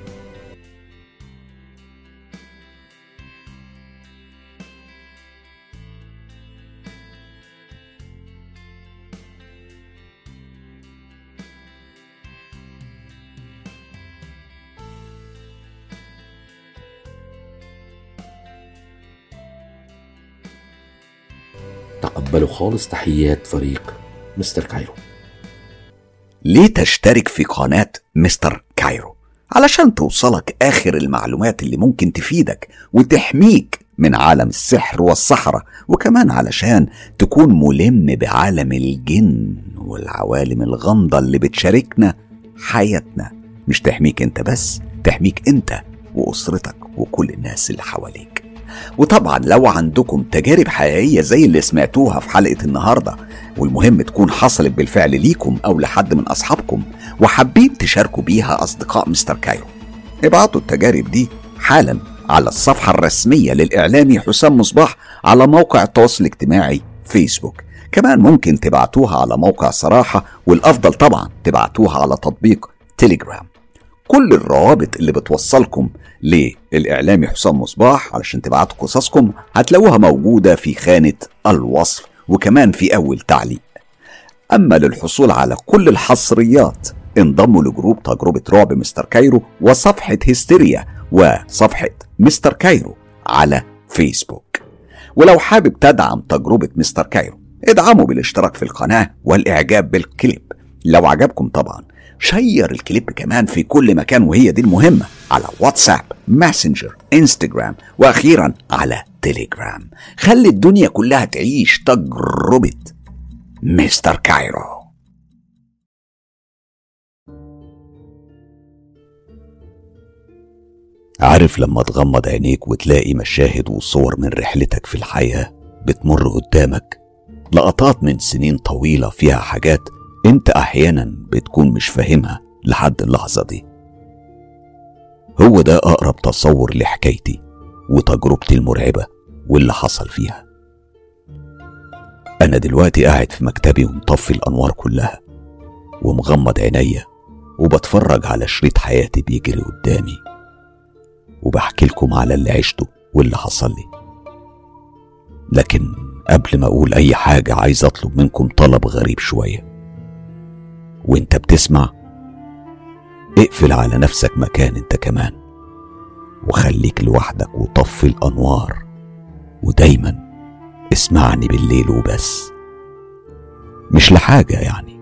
تقبلوا خالص تحيات فريق Mister Cairo. ليه تشترك في قناة Mister Cairo؟ علشان توصلك آخر المعلومات اللي ممكن تفيدك وتحميك من عالم السحر والسحرة وكمان علشان تكون ملم بعالم الجن والعوالم الغامضة اللي بتشاركنا حياتنا. مش تحميك انت بس تحميك انت وأسرتك وكل الناس اللي حواليك. وطبعا لو عندكم تجارب حقيقية زي اللي سمعتوها في حلقة النهاردة والمهم تكون حصلت بالفعل ليكم أو لحد من أصحابكم وحابين تشاركوا بيها أصدقاء Mister Cairo. ابعتوا التجارب دي حالا على الصفحة الرسمية للإعلامي حسام مصباح على موقع التواصل الاجتماعي فيسبوك. كمان ممكن تبعتوها على موقع صراحة والأفضل طبعا تبعتوها على تطبيق تيليجرام. كل الروابط اللي بتوصلكم للإعلامي حسام مصباح علشان تبعتوا قصصكم هتلاقوها موجودة في خانة الوصف وكمان في أول تعليق. أما للحصول على كل الحصريات انضموا ل group تجربة رعب مستر كايرو وصفحة هستيريا وصفحة مستر كايرو على فيسبوك. ولو حابب تدعم تجربة مستر كايرو ادعموا بالاشتراك في القناة والإعجاب بالكليب. لو عجبكم طبعا share الكليب كمان في كل مكان وهي دي المهمة. على واتساب ماسنجر انستجرام وأخيرا على تليجرام خلي الدنيا كلها تعيش تجربة مستر كايرو. عارف لما تغمض عينيك وتلاقي مشاهد وصور من رحلتك في الحياة بتمر قدامك؟ لقطات من سنين طويلة فيها حاجات انت أحيانا بتكون مش فاهمها لحد اللحظة دي. هو ده أقرب تصور لحكايتي وتجربتي المرعبة واللي حصل فيها. أنا دلوقتي قاعد في مكتبي ومطفي الأنوار كلها ومغمض عينيا وبتفرج على شريط حياتي بيجري قدامي وبحكي لكم على اللي عشته واللي حصل لي. لكن قبل ما أقول أي حاجة عايز أطلب منكم طلب غريب شوية. وأنت بتسمع اقفل على نفسك مكان انت كمان وخليك لوحدك وطفي الأنوار ودايما اسمعني بالليل وبس. مش لحاجة يعني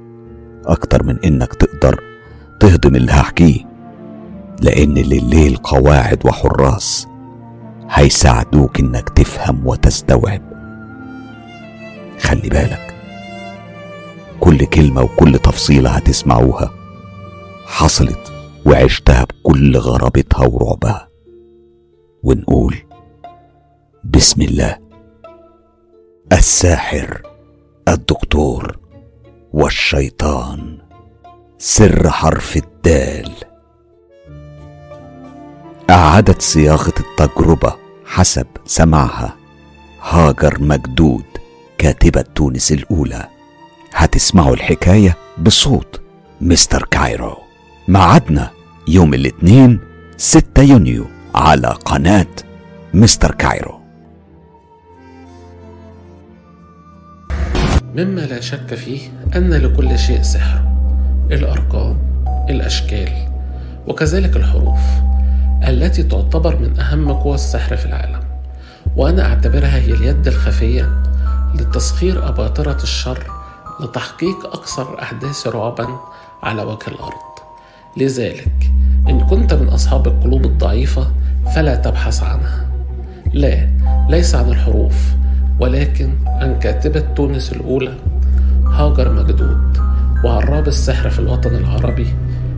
أكتر من إنك تقدر تهضم اللي هحكيه لأن لليل قواعد وحراس هيساعدوك إنك تفهم وتستوعب. خلي بالك كل كلمة وكل تفصيلة هتسمعوها. حصلت وعشتها بكل غرابتها ورعبها. ونقول بسم الله. الساحر الدكتور والشيطان سر حرف الدال. أعادت صياغة التجربة حسب سمعها هاجر مجدود كاتبة تونس الأولى. هتسمعوا الحكاية بصوت مستر كايرو. معادنا يوم الاثنين 6 يونيو على قناة مستر كايرو. مما لا شك فيه أن لكل شيء سحر. الأرقام الأشكال وكذلك الحروف التي تعتبر من أهم قوى السحر في العالم. وأنا أعتبرها هي اليد الخفية لتسخير أباطرة الشر لتحقيق أكثر الأحداث رعبا على وجه الأرض. لذلك إن كنت من أصحاب القلوب الضعيفة فلا تبحث عنها. لا ليس عن الحروف ولكن عن كاتبة تونس الأولى هاجر مجدود وعراب السحر في الوطن العربي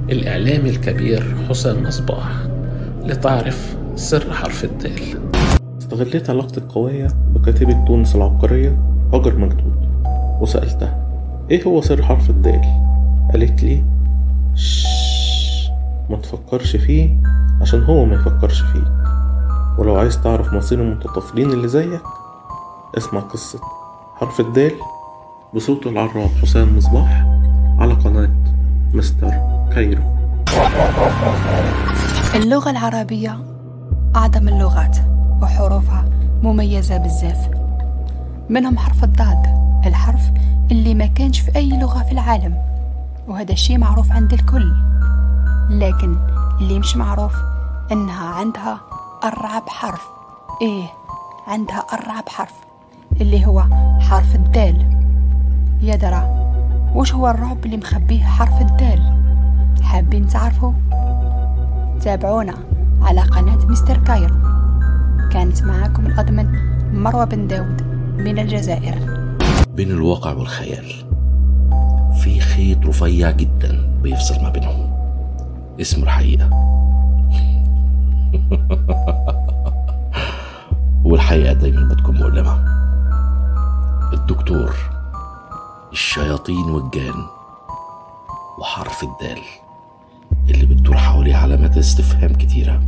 الإعلامي الكبير حسام مصباح. لتعرف سر حرف الدال. استغليت علاقتي القوية بكاتبة تونس العبقرية هاجر مجدود وسألتها إيه هو سر حرف الدال؟ قالت لي ما تفكرش فيه عشان هو ما يفكرش فيك. ولو عايز تعرف مصير المتطفلين اللي زيك اسمع قصة حرف الدال بصوت العراب حسام مصباح على قناة مستر كايرو. اللغة العربية أعظم اللغات وحروفها مميزة بزاف منهم حرف الضاد الحرف اللي ما كانش في أي لغة في العالم وهذا الشيء معروف عند الكل. لكن اللي مش معروف إنها عندها أرعب حرف. إيه عندها أرعب حرف اللي هو حرف الدال. يا درا وش هو الرعب اللي مخبيه حرف الدال؟ حابين تعرفوا تابعونا على قناة مستر كايرو. كانت معاكم الأضمن مروة بن داود من الجزائر. بين الواقع والخيال في خيط رفيع جدا بيفصل ما بينهم. اسمه الحقيقة. والحقيقة دايما بتكون مؤلمة. الدكتور الشياطين والجان وحرف الدال اللي بتدور حواليه علامات استفهام كتيرة.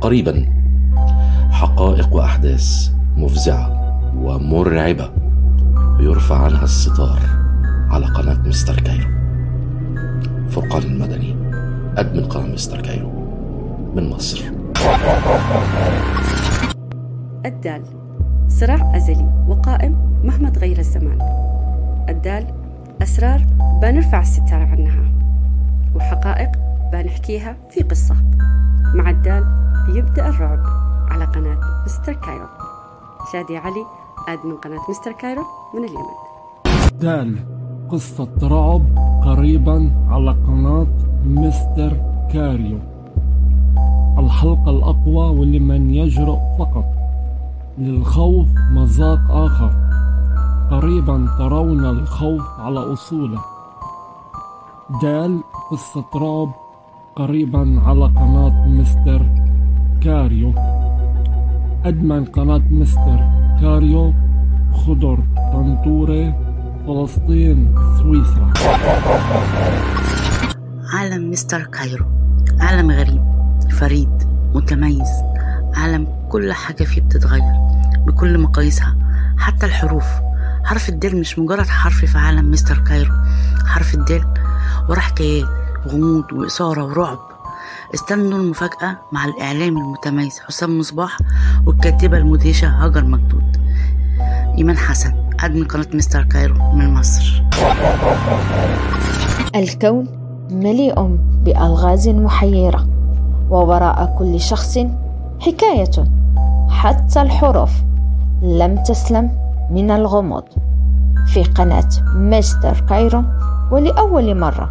قريبا حقائق وأحداث مفزعة ومرعبة بيرفع عنها الستار على قناة مستر كايرو. فرقان المدني admin قناة مستر كايرو من مصر. الدال صراع أزلي وقائم مهما تغير الزمان. الدال أسرار بنرفع الستار عنها. وحقائق بنحكيها في قصة. مع الدال بيبدأ الرعب على قناة مستر كايرو. شادي علي admin قناة مستر كايرو من اليمن. دال. قصة رعب قريبا على قناة مستر كايرو. الحلقة الأقوى ولمن يجرؤ فقط. للخوف مذاق آخر. قريبا ترون الخوف على أصوله. دال قصة رعب قريبا على قناة مستر كايرو. admin قناة مستر كايرو. خضر طنطورة. فلسطين. سويسرا. عالم مستر كايرو. عالم غريب. فريد. متميز. عالم كل حاجة فيه بتتغير. بكل مقاييسها. حتى الحروف. حرف الدال مش مجرد حرف في عالم مستر كايرو. حرف الدال وراه حكايات غموض وإثارة ورعب. استنوا المفاجأة مع الإعلامي المتميز حسام مصباح والكاتبة المدهشة هاجر مجدود إيمان حسن admin قناة مستر كايرو من مصر. الكون مليء بألغاز محيرة ووراء كل شخص حكاية. حتى الحروف لم تسلم من الغموض. في قناة مستر كايرو ولأول مرة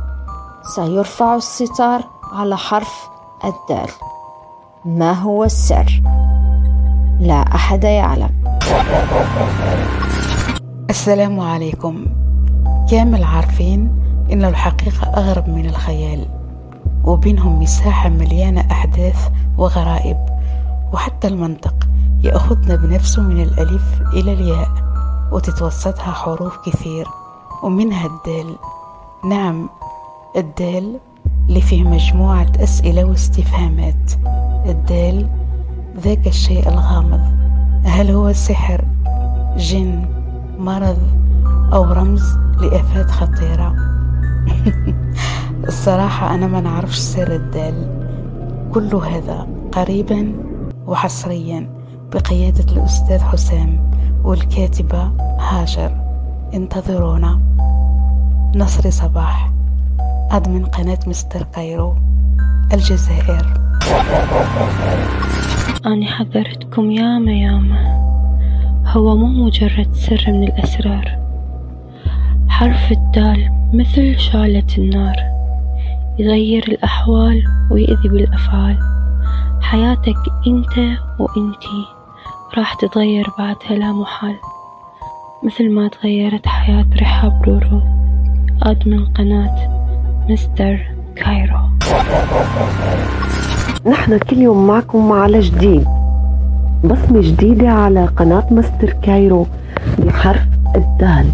سيرفع الستار على حرف الدال. ما هو السر؟ لا أحد يعلم. السلام عليكم. كامل عارفين إن الحقيقة أغرب من الخيال وبينهم مساحة مليانة أحداث وغرائب وحتى المنطق يأخذنا بنفسه من الألف إلى الياء وتتوسطها حروف كثير ومنها الدال. نعم الدال اللي فيه مجموعة أسئلة واستفهامات. الدال ذاك الشيء الغامض. هل هو سحر جن مرض أو رمز لآفات خطيرة؟ الصراحة أنا ما نعرفش سر الدال. كل هذا قريبا وحصريا بقيادة الأستاذ حسام والكاتبة هاجر. انتظرونا. نصر صباح. أدمن قناة مستر كايرو. الجزائر. أنا حذرتكم ياما ياما. هو مو مجرد سر من الأسرار. حرف الدال مثل شعلة النار. يغير الأحوال ويأذي بالأفعال. حياتك أنت وأنتي راح تتغير بعدها لا محال. مثل ما تغيرت حياة رحاب رورو. admin قناة مستر كايرو. نحن كل يوم معكم على جديد. بصمة جديدة على قناة مستر كايرو بحرف الدال.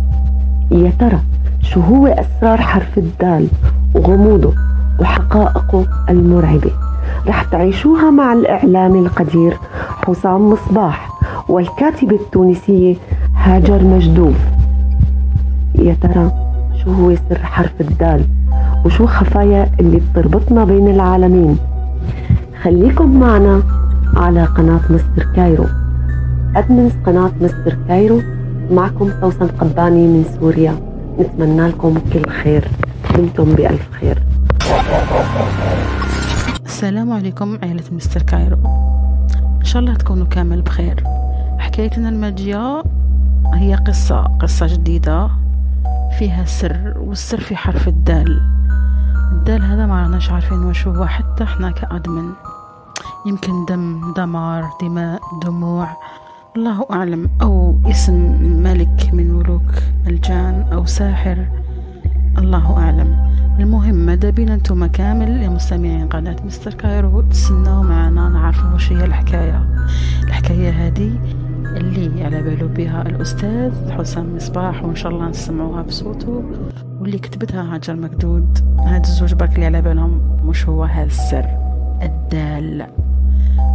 يا ترى شو هو أسرار حرف الدال وغموضه وحقائقه المرعبة؟ رح تعيشوها مع الإعلامي القدير حسام مصباح والكاتبة التونسية هاجر مجدوف. يا ترى شو هو سر حرف الدال وشو خفايا اللي بتربطنا بين العالمين؟ خليكم معنا على قناة مستر كايرو. admins قناة مستر كايرو. معكم سوسن قباني من سوريا. نتمنى لكم كل خير. دمتم بألف خير. السلام عليكم عائلة مستر كايرو. إن شاء الله تكونوا كامل بخير. حكايتنا الماجية هي قصة قصة جديدة. فيها سر والسر في حرف الدال. الدال هذا ما راناش عارفين واش هو حتى إحنا كأدمن. يمكن دم دمار دماء دموع. الله أعلم. أو اسم ملك من ملوك الجان أو ساحر. الله أعلم. المهم ماذا بينا أنتم كامل يا مستمعين قناة مستر كايرو؟ تسناو معنا نعرفوا واش هي الحكاية. الحكاية هذه اللي على بالو بها الأستاذ حسام مصباح وإن شاء الله نسمعوها بصوته. واللي كتبتها هاجر مكدود. هاد الزوج برك اللي على بالهم مش هو هذا السر. الدال.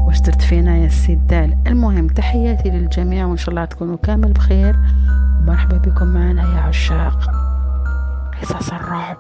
واش درت فينا يا سي الدال؟ المهم تحياتي للجميع وإن شاء الله تكونوا كامل بخير. ومرحبا بكم معنا يا عشاق. قصص الرعب.